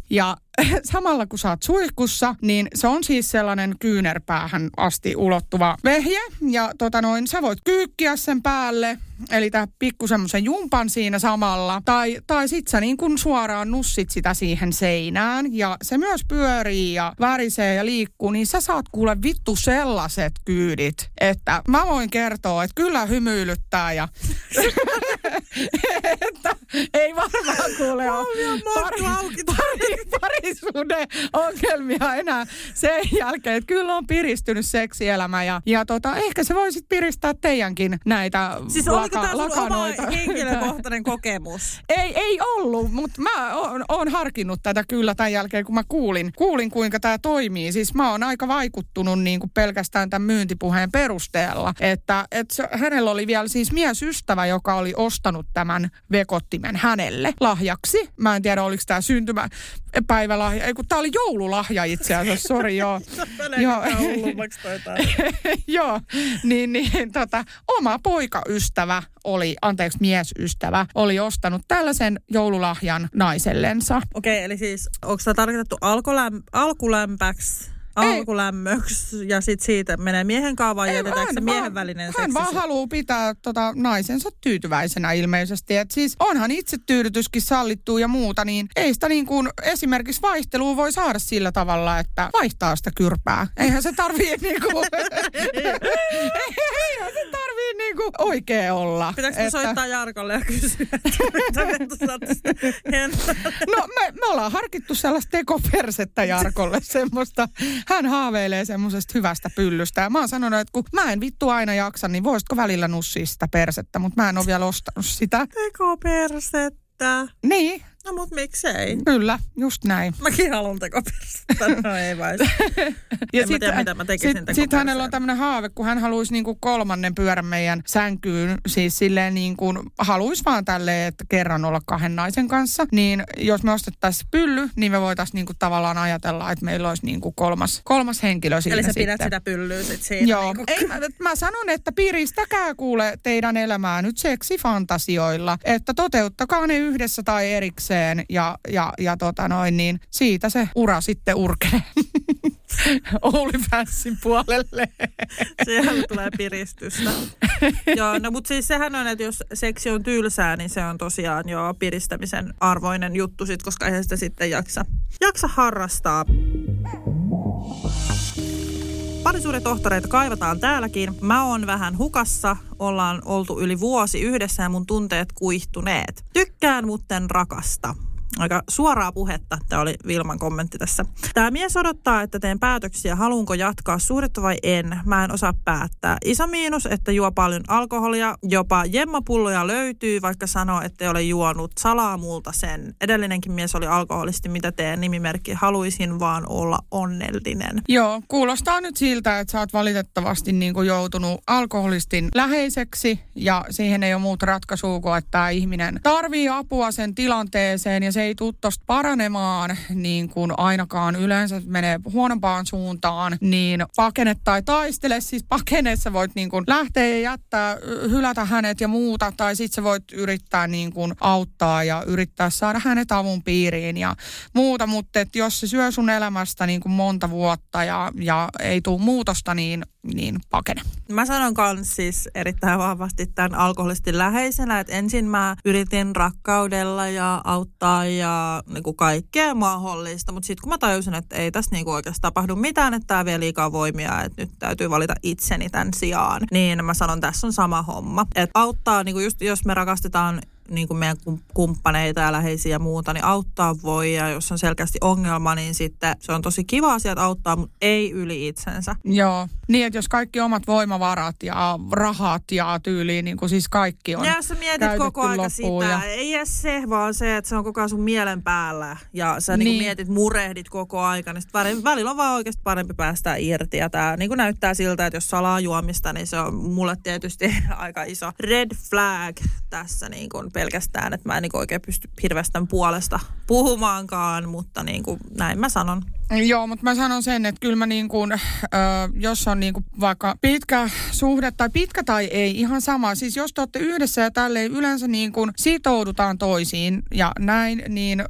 Ja samalla kun sä oot suihkussa, niin se on siis sellainen kyynärpäähän asti ulottuva vehje. Ja tota noin, sä voit kyykkiä sen päälle, eli tää pikku semmoisen jumpan siinä samalla. Tai, tai sit sä niin kun suoraan nussit sitä siihen seinään. Ja se myös pyörii ja värisee ja liikkuu, niin sä saat kuule vittu sellaiset kyydit, että mä voin kertoa, että kyllä hymyilyttää ja että ei varmaan kuule ole pari, pari, parisuuden ongelmia enää sen jälkeen, että kyllä on piristynyt seksielämä ja, ja tota, ehkä se voisit piristää teidänkin näitä Siis oliko tämä oma henkilökohtainen kokemus? Ei, ei ollut, mutta mä oon, oon harkinnut tätä kyllä tämän jälkeen, kun mä kuulin, kuulin kuinka tämä toimii. Siis mä oon aika vaikuttunut niin kuin pelkästään tämän myyntipuheen perusteella. Että, että se, hänellä oli vielä siis miesystävä, joka oli ostanut tämän vekottimen hänelle lahjaksi. Mä en tiedä, oliko tämä syntymäpäivälahja. Ei kun tämä oli joululahja itse asiassa, sori joo. Joo. Joo, niin, niin tota, oma poikaystävä oli, anteeksi miesystävä, oli ostanut tällaisen joululahjan naisellensa. Okei, eli siis onko tämä tarkoitettu alkuläm, alkulämpäksi, alkulämmöksi ja sitten siitä menee miehen kanssa vai jätetäänkö se miehen välinen hän seksi? vaan haluaa pitää tota, naisensa tyytyväisenä ilmeisesti. Et siis onhan itsetyydytyskin sallittu ja muuta, niin ei sitä niin kuin esimerkiksi vaihtelua voi saada sillä tavalla, että vaihtaa sitä kyrpää. Eihän se tarvii niin kuin, eihän se tarvii niin kuin oikein olla. Pitääkö että... soittaa Jarkolle ja kysyä? No me, me ollaan harkittu sellaista tekopersettä Jarkolle semmoista. Hän haaveilee semmoisesta hyvästä pyllystä. Ja mä oon sanonut, että kun mä en vittu aina jaksa, niin voisitko välillä nussia sitä persettä, mutta mä en ole vielä ostanut sitä. Tekopersettä. Niin, No mut miksei? kyllä, just näin. Mäkin haluan tekopersettä. No ei vai. En mä tiedä, mitä mä tekisin sit tekoperseen. hänellä on tämmöinen haave, kun hän haluaisi niinku kolmannen pyörän meidän sänkyyn, siis silleen niin kuin haluaisi vaan tälleen, että kerran olla kahden naisen kanssa, niin jos me ostettaisiin pylly, niin me voitaisiin niinku tavallaan ajatella, että meillä olisi niinku kolmas, kolmas henkilö siinä Eli sä sitten. pidät sitä pyllyä sit siinä. Joo, Niin ei, mä, mä sanon, että piristäkää kuule teidän elämää nyt seksifantasioilla, että toteuttakaa ne yhdessä tai erikseen ja, ja, ja tota noin, niin siitä se ura sitten urkenee. OnlyFansin puolelle. Siellä tulee piristystä. joo, no mutta siis sehän on, että jos seksi on tylsää, niin se on tosiaan jo piristämisen arvoinen juttu sit, koska eihän sitä sitten jaksa, jaksa harrastaa. Parisuudetohtoreita kaivataan täälläkin. Mä oon vähän hukassa, ollaan oltu yli vuosi yhdessä ja mun tunteet kuihtuneet. Tykkään, mutten rakasta aika suoraa puhetta. Tämä oli Vilman kommentti tässä. Tämä mies odottaa, että teen päätöksiä, haluanko jatkaa suhdetta vai en. Mä en osaa päättää. Iso miinus, että juo paljon alkoholia. Jopa jemmapulloja löytyy, vaikka sanoo, että ole juonut salaa multa sen. Edellinenkin mies oli alkoholisti, mitä teen nimimerkki. Haluaisin vaan olla onnellinen. Joo, kuulostaa nyt siltä, että sä oot valitettavasti niin kuin joutunut alkoholistin läheiseksi ja siihen ei ole muuta ratkaisua kuin, että tämä ihminen tarvii apua sen tilanteeseen ja se ei tule tosta paranemaan niin kuin ainakaan yleensä menee huonompaan suuntaan, niin pakene tai taistele. Siis pakeneessa voit niin kuin lähteä ja jättää, hylätä hänet ja muuta, tai sitten sä voit yrittää niin kuin auttaa ja yrittää saada hänet avun piiriin ja muuta, mutta jos se syö sun elämästä niin kuin monta vuotta ja, ja ei tule muutosta, niin niin pakene. Mä sanon kans siis erittäin vahvasti tämän alkoholistin läheisenä, että ensin mä yritin rakkaudella ja auttaa ja niin kuin kaikkea mahdollista, mutta sitten kun mä tajusin, että ei tässä niin kuin oikeastaan tapahdu mitään, että tämä vie liikaa voimia, että nyt täytyy valita itseni tämän sijaan, niin mä sanon, tässä on sama homma. Että auttaa, niin kuin just jos me rakastetaan niin kuin meidän kumppaneita ja läheisiä ja muuta, niin auttaa voi. Ja jos on selkeästi ongelma, niin sitten se on tosi kiva asia, että auttaa, mutta ei yli itsensä. Joo, niin että jos kaikki omat voimavarat ja rahat ja tyyliin, niin kuin siis kaikki on Ja jos sä mietit koko aika sitä, ja... ei edes se, vaan se, että se on koko ajan sun mielen päällä. Ja sä niin. Niin mietit, murehdit koko aika, niin sitten välillä on vaan oikeasti parempi päästä irti. Ja tää niin kuin näyttää siltä, että jos salaa juomista, niin se on mulle tietysti aika iso red flag tässä niin kuin pelkästään, että mä en niin oikein pysty hirveästi puolesta puhumaankaan, mutta niin kuin, näin mä sanon. Joo, mutta mä sanon sen, että kyllä mä niin kuin, äh, jos on niin kuin vaikka pitkä suhde tai pitkä tai ei, ihan sama. Siis jos te olette yhdessä ja tälleen yleensä niin kuin sitoudutaan toisiin ja näin, niin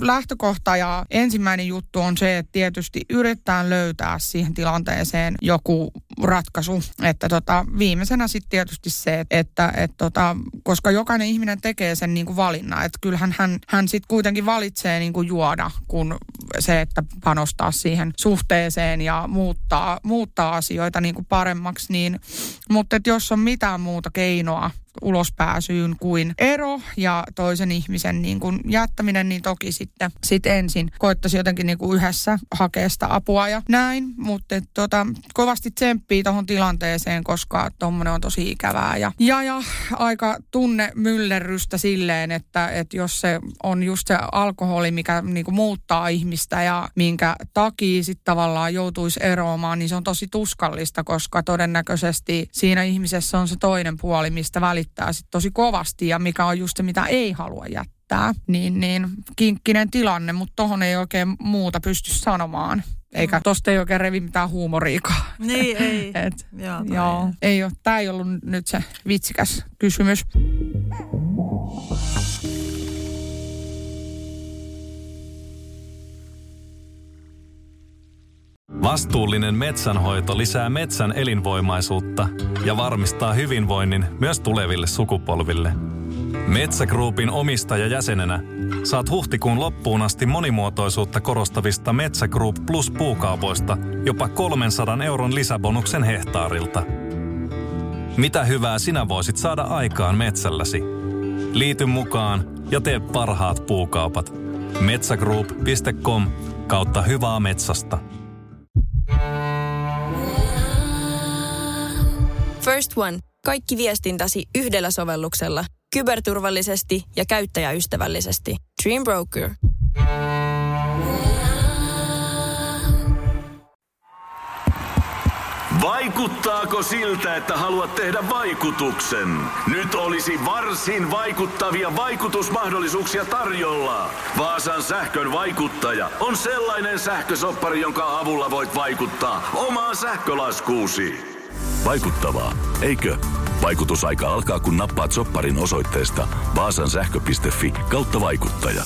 lähtökohta ja ensimmäinen juttu on se, että tietysti yritetään löytää siihen tilanteeseen joku ratkaisu. Että tota, viimeisenä sitten tietysti se, että, että tota, koska jokainen ihminen tekee sen niin valinnan, että kyllähän hän, hän sitten kuitenkin valitsee niin kuin juoda, kun se, että panostaa siihen suhteeseen ja muuttaa, muuttaa asioita niin kuin paremmaksi. Niin, mutta että jos on mitään muuta keinoa ulospääsyyn kuin ero ja toisen ihmisen niin kuin jättäminen, niin toki sitten sit ensin koettaisi jotenkin niin kuin yhdessä hakea sitä apua ja näin. Mutta tota, kovasti tsemppii tuohon tilanteeseen, koska tuommoinen on tosi ikävää ja, ja, ja aika tunne myllerrystä silleen, että, että jos se on just se alkoholi, mikä niin kuin muuttaa ihmistä ja minkä takia sitten tavallaan joutuisi eroamaan, niin se on tosi tuskallista, koska todennäköisesti siinä ihmisessä on se toinen puoli, mistä välittää välittää sit tosi kovasti ja mikä on just se, mitä ei halua jättää. Niin, niin kinkkinen tilanne, mutta tohon ei oikein muuta pysty sanomaan. Eikä mm. tosta ei oikein revi mitään huumoriikaa. Niin, ei. Et, joo, joo, ei ole. Tämä ei ollut nyt se vitsikäs kysymys. Vastuullinen metsänhoito lisää metsän elinvoimaisuutta ja varmistaa hyvinvoinnin myös tuleville sukupolville. Metsägruupin omistajajäsenenä saat huhtikuun loppuun asti monimuotoisuutta korostavista Metsä Group Plus puukaupoista jopa 300 euron lisäbonuksen hehtaarilta. Mitä hyvää sinä voisit saada aikaan metsälläsi? Liity mukaan ja tee parhaat puukaupat. Metsägroup.com kautta hyvää metsästä. First One. Kaikki viestintäsi yhdellä sovelluksella. Kyberturvallisesti ja käyttäjäystävällisesti. Dream Broker. Vaikuttaako siltä, että haluat tehdä vaikutuksen? Nyt olisi varsin vaikuttavia vaikutusmahdollisuuksia tarjolla. Vaasan sähkön vaikuttaja on sellainen sähkösoppari, jonka avulla voit vaikuttaa omaan sähkölaskuusi. Vaikuttavaa, eikö? Vaikutusaika alkaa, kun nappaat sopparin osoitteesta vaasansähkö.fi kautta vaikuttaja.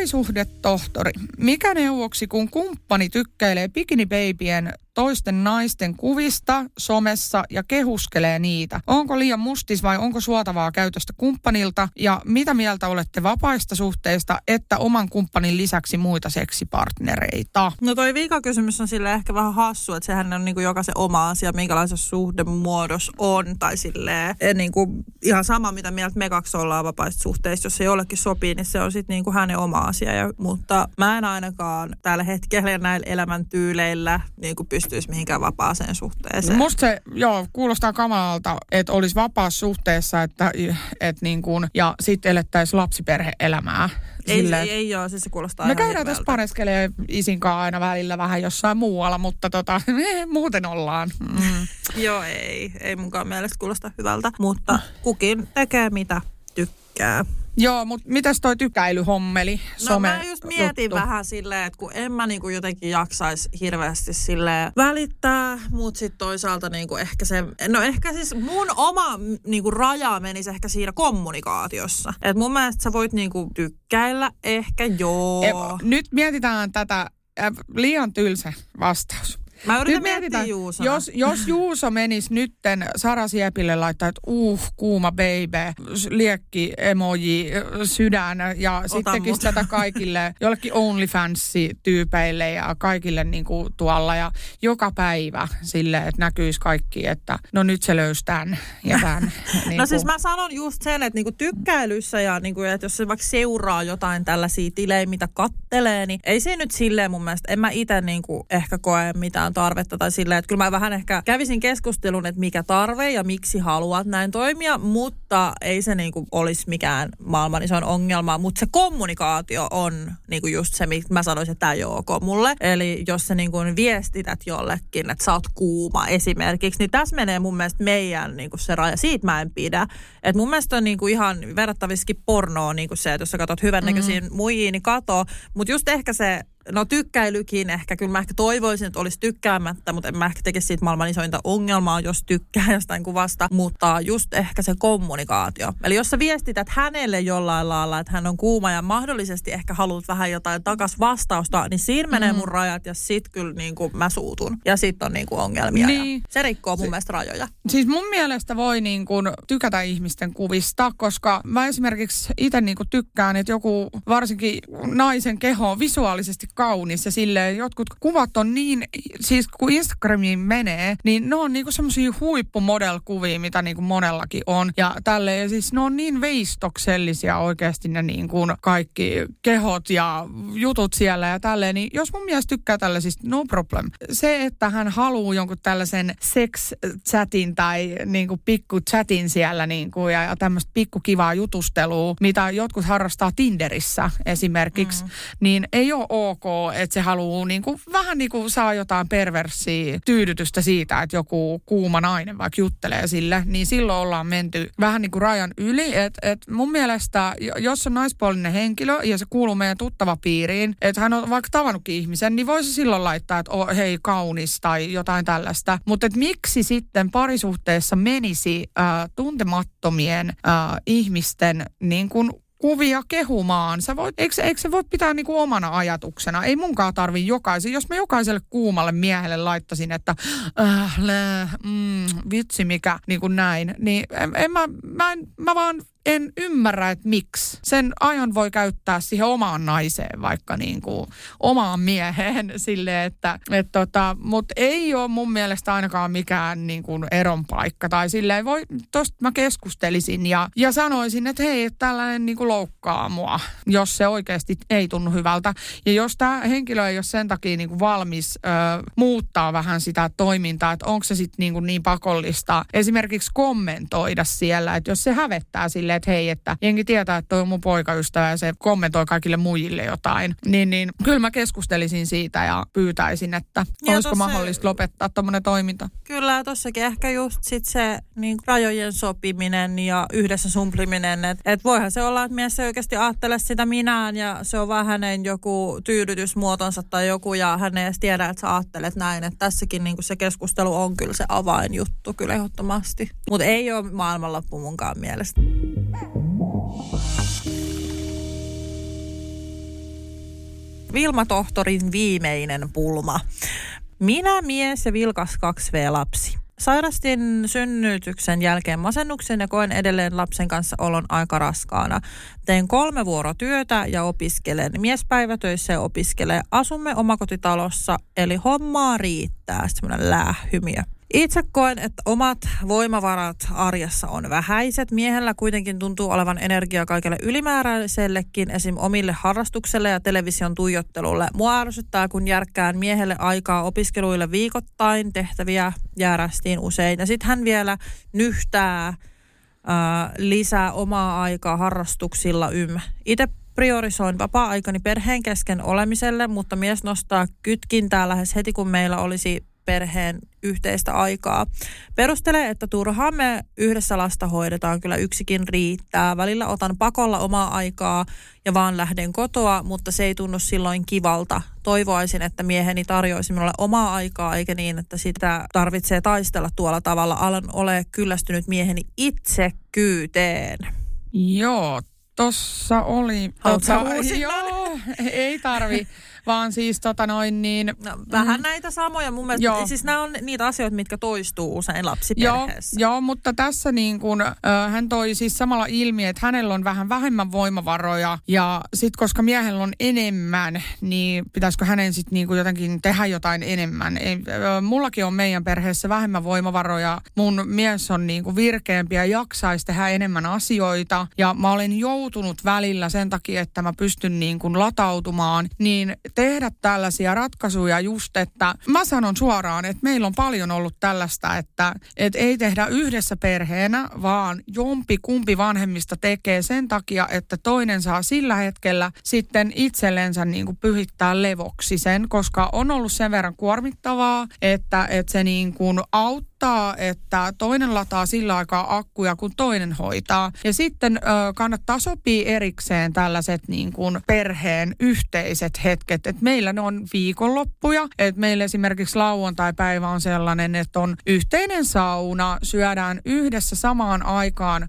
Parisuhdetohtori, mikä neuvoksi, kun kumppani tykkäilee bikinibeibien toisten naisten kuvista somessa ja kehuskelee niitä. Onko liian mustis vai onko suotavaa käytöstä kumppanilta? Ja mitä mieltä olette vapaista suhteista, että oman kumppanin lisäksi muita seksipartnereita? No toi viikakysymys on sille ehkä vähän hassu, että sehän on niinku jokaisen oma asia, minkälaisessa suhdemuodos on. Tai silleen, niinku ihan sama, mitä mieltä me kaksi ollaan vapaista suhteista. Jos se jollekin sopii, niin se on sitten niinku hänen oma asia. Ja, mutta mä en ainakaan tällä hetkellä näillä elämäntyyleillä niinku pystyisi mihinkään vapaaseen suhteeseen. Musta se, joo, kuulostaa kamalalta, että olisi vapaassa suhteessa, että, et niin kuin, ja sitten elettäisiin lapsiperhe-elämää. Ei, Silleen, ei, ei ole, siis se kuulostaa Me käydään tässä pareskelee isinkaan aina välillä vähän jossain muualla, mutta tota, me muuten ollaan. Mm. joo, ei, ei munkaan mielestä kuulosta hyvältä, mutta kukin tekee mitä tykkää. Joo, mutta mitäs toi tykäilyhommeli? No mä just mietin juttu. vähän silleen, että kun en mä niinku jotenkin jaksaisi hirveästi sille välittää, mutta sitten toisaalta niinku ehkä se, no ehkä siis mun oma niinku raja menisi ehkä siinä kommunikaatiossa. Et mun mielestä sä voit niinku tykkäillä ehkä joo. E, nyt mietitään tätä liian tylsä vastaus. Mä yritän Nyt mietitään, Juusona. Jos, jos Juuso menisi nytten Sara Siepille laittaa, että uh, kuuma baby, liekki, emoji, sydän ja Ota sitten tekisi tätä kaikille, jollekin OnlyFans-tyypeille ja kaikille niin kuin tuolla ja joka päivä sille, että näkyisi kaikki, että no nyt se löysi tämän ja tämän. niin no siis mä sanon just sen, että niinku tykkäilyssä ja niinku, että jos se vaikka seuraa jotain tällaisia tilejä, mitä kattelee, niin ei se nyt silleen mun mielestä, en mä itse niinku ehkä koe mitään mitään tarvetta tai sillä, että kyllä mä vähän ehkä kävisin keskustelun, että mikä tarve ja miksi haluat näin toimia, mutta ei se niinku olisi mikään maailman isoin ongelma, mutta se kommunikaatio on niinku just se, mitä mä sanoisin, että tämä ei ole ok mulle. Eli jos sä niinku viestität jollekin, että sä oot kuuma esimerkiksi, niin tässä menee mun mielestä meidän niinku se raja. Siitä mä en pidä. Et mun mielestä on niinku ihan verrattaviskin pornoa niinku se, että jos sä katsot hyvännäköisiä mm-hmm. muihin, niin kato. Mutta just ehkä se No tykkäilykin ehkä, kyllä mä ehkä toivoisin, että olisi tykkäämättä, mutta en mä ehkä tekisi siitä maailman isointa ongelmaa, jos tykkää jostain kuvasta. Mutta just ehkä se kommunikaatio. Eli jos sä viestität hänelle jollain lailla, että hän on kuuma ja mahdollisesti ehkä haluat vähän jotain takas vastausta, niin siinä mm. menee mun rajat ja sit kyllä niin kuin mä suutun. Ja sit on niin kuin ongelmia. Niin. se rikkoo mun se, mielestä rajoja. Siis mun mielestä voi niin kuin tykätä ihmisten kuvista, koska mä esimerkiksi itse niin kuin tykkään, että joku varsinkin naisen keho on visuaalisesti kaunis ja silleen jotkut kuvat on niin, siis kun Instagramiin menee, niin ne on niinku semmoisia huippumodel-kuvia, mitä niinku monellakin on. Ja tälle ja siis ne on niin veistoksellisia oikeasti ne niinku kaikki kehot ja jutut siellä ja tälleen. Niin jos mun mielestä tykkää tällaisista, no problem. Se, että hän haluaa jonkun tällaisen sex-chatin tai niinku pikku chatin siellä niinku ja, ja tämmöistä pikkukivaa jutustelua, mitä jotkut harrastaa Tinderissä esimerkiksi, mm. niin ei ole ok ok, että se haluaa niin kuin, vähän niin kuin saa jotain perversiä tyydytystä siitä, että joku kuuma nainen vaikka juttelee sille, niin silloin ollaan menty vähän niin kuin rajan yli. Että et mun mielestä, jos on naispuolinen henkilö ja se kuuluu meidän tuttava piiriin, että hän on vaikka tavannutkin ihmisen, niin voisi silloin laittaa, että oh, hei kaunis tai jotain tällaista. Mutta miksi sitten parisuhteessa menisi äh, tuntemattomien äh, ihmisten niin kuin kuvia kehumaan. Sä voit, eikö, eikö se voi pitää niinku omana ajatuksena? Ei munkaan tarvi jokaisen. Jos mä jokaiselle kuumalle miehelle laittasin, että äh, lä, mm, vitsi mikä, niin kuin näin, niin en, en mä, mä, en, mä vaan en ymmärrä, että miksi. Sen ajan voi käyttää siihen omaan naiseen, vaikka niin kuin omaan mieheen sille, että et tota, mutta ei ole mun mielestä ainakaan mikään niin kuin eron paikka. Tai silleen voi, tosta mä keskustelisin ja, ja sanoisin, että hei, että tällainen niin kuin loukkaa mua, jos se oikeasti ei tunnu hyvältä. Ja jos tämä henkilö ei ole sen takia niin kuin valmis ö, muuttaa vähän sitä toimintaa, että onko se sitten niin, niin pakollista esimerkiksi kommentoida siellä, että jos se hävettää sille silleen, että hei, että jengi tietää, että toi on mun poikaystävä ja se kommentoi kaikille muille jotain. Niin, niin kyllä mä keskustelisin siitä ja pyytäisin, että ja olisiko tossa, mahdollista lopettaa tuommoinen toiminta. Kyllä, tossakin ehkä just sit se niin rajojen sopiminen ja yhdessä sumpliminen, että et voihan se olla, että mies ei oikeasti ajattele sitä minään ja se on vaan hänen joku tyydytysmuotonsa tai joku ja hän ei edes tiedä, että sä ajattelet näin. Että tässäkin niin se keskustelu on kyllä se avainjuttu kyllä ehdottomasti. Mutta ei ole maailmanloppu munkaan mielestä. Vilma Tohtorin viimeinen pulma. Minä mies ja vilkas 2V-lapsi. Sairastin synnytyksen jälkeen masennuksen ja koen edelleen lapsen kanssa olon aika raskaana. Teen kolme vuorotyötä ja opiskelen. Mies päivätöissä ja opiskelee. Asumme omakotitalossa, eli hommaa riittää. Semmoinen läähymiö. Itse koen, että omat voimavarat arjessa on vähäiset. Miehellä kuitenkin tuntuu olevan energiaa kaikille ylimääräisellekin, esim. omille harrastukselle ja television tuijottelulle. Mua ärsyttää, kun järkkään miehelle aikaa opiskeluille viikoittain, tehtäviä jäärästiin usein. Ja sitten hän vielä nyhtää ää, lisää omaa aikaa harrastuksilla ym. Itse priorisoin vapaa-aikani perheen kesken olemiselle, mutta mies nostaa kytkintää lähes heti, kun meillä olisi perheen yhteistä aikaa. Perustelee, että turhaan me yhdessä lasta hoidetaan, kyllä yksikin riittää. Välillä otan pakolla omaa aikaa ja vaan lähden kotoa, mutta se ei tunnu silloin kivalta. Toivoisin, että mieheni tarjoaisi minulle omaa aikaa, eikä niin, että sitä tarvitsee taistella tuolla tavalla. Alan ole kyllästynyt mieheni itsekyyteen. Joo, tossa oli... Haluatko tota, joo, ei tarvi. vaan siis tota noin niin... No, vähän mm. näitä samoja mun mielestä. Joo. Siis nämä on niitä asioita, mitkä toistuu usein lapsiperheessä. Joo, joo mutta tässä niin kuin, äh, hän toi siis samalla ilmi, että hänellä on vähän vähemmän voimavaroja ja sitten koska miehellä on enemmän, niin pitäisikö hänen sitten niin jotenkin tehdä jotain enemmän. Ei, äh, mullakin on meidän perheessä vähemmän voimavaroja. Mun mies on niin kuin virkeämpi ja jaksaisi tehdä enemmän asioita ja mä olen joutunut välillä sen takia, että mä pystyn niin kuin latautumaan, niin tehdä tällaisia ratkaisuja just, että mä sanon suoraan, että meillä on paljon ollut tällaista, että, että ei tehdä yhdessä perheenä, vaan jompi kumpi vanhemmista tekee sen takia, että toinen saa sillä hetkellä sitten itsellensä niin kuin pyhittää levoksi sen, koska on ollut sen verran kuormittavaa, että, että se niin kuin auttaa odottaa, että toinen lataa sillä aikaa akkuja, kun toinen hoitaa. Ja sitten ö, kannattaa sopia erikseen tällaiset niin kuin perheen yhteiset hetket. Et meillä ne on viikonloppuja. Et meillä esimerkiksi lauantai-päivä on sellainen, että on yhteinen sauna, syödään yhdessä samaan aikaan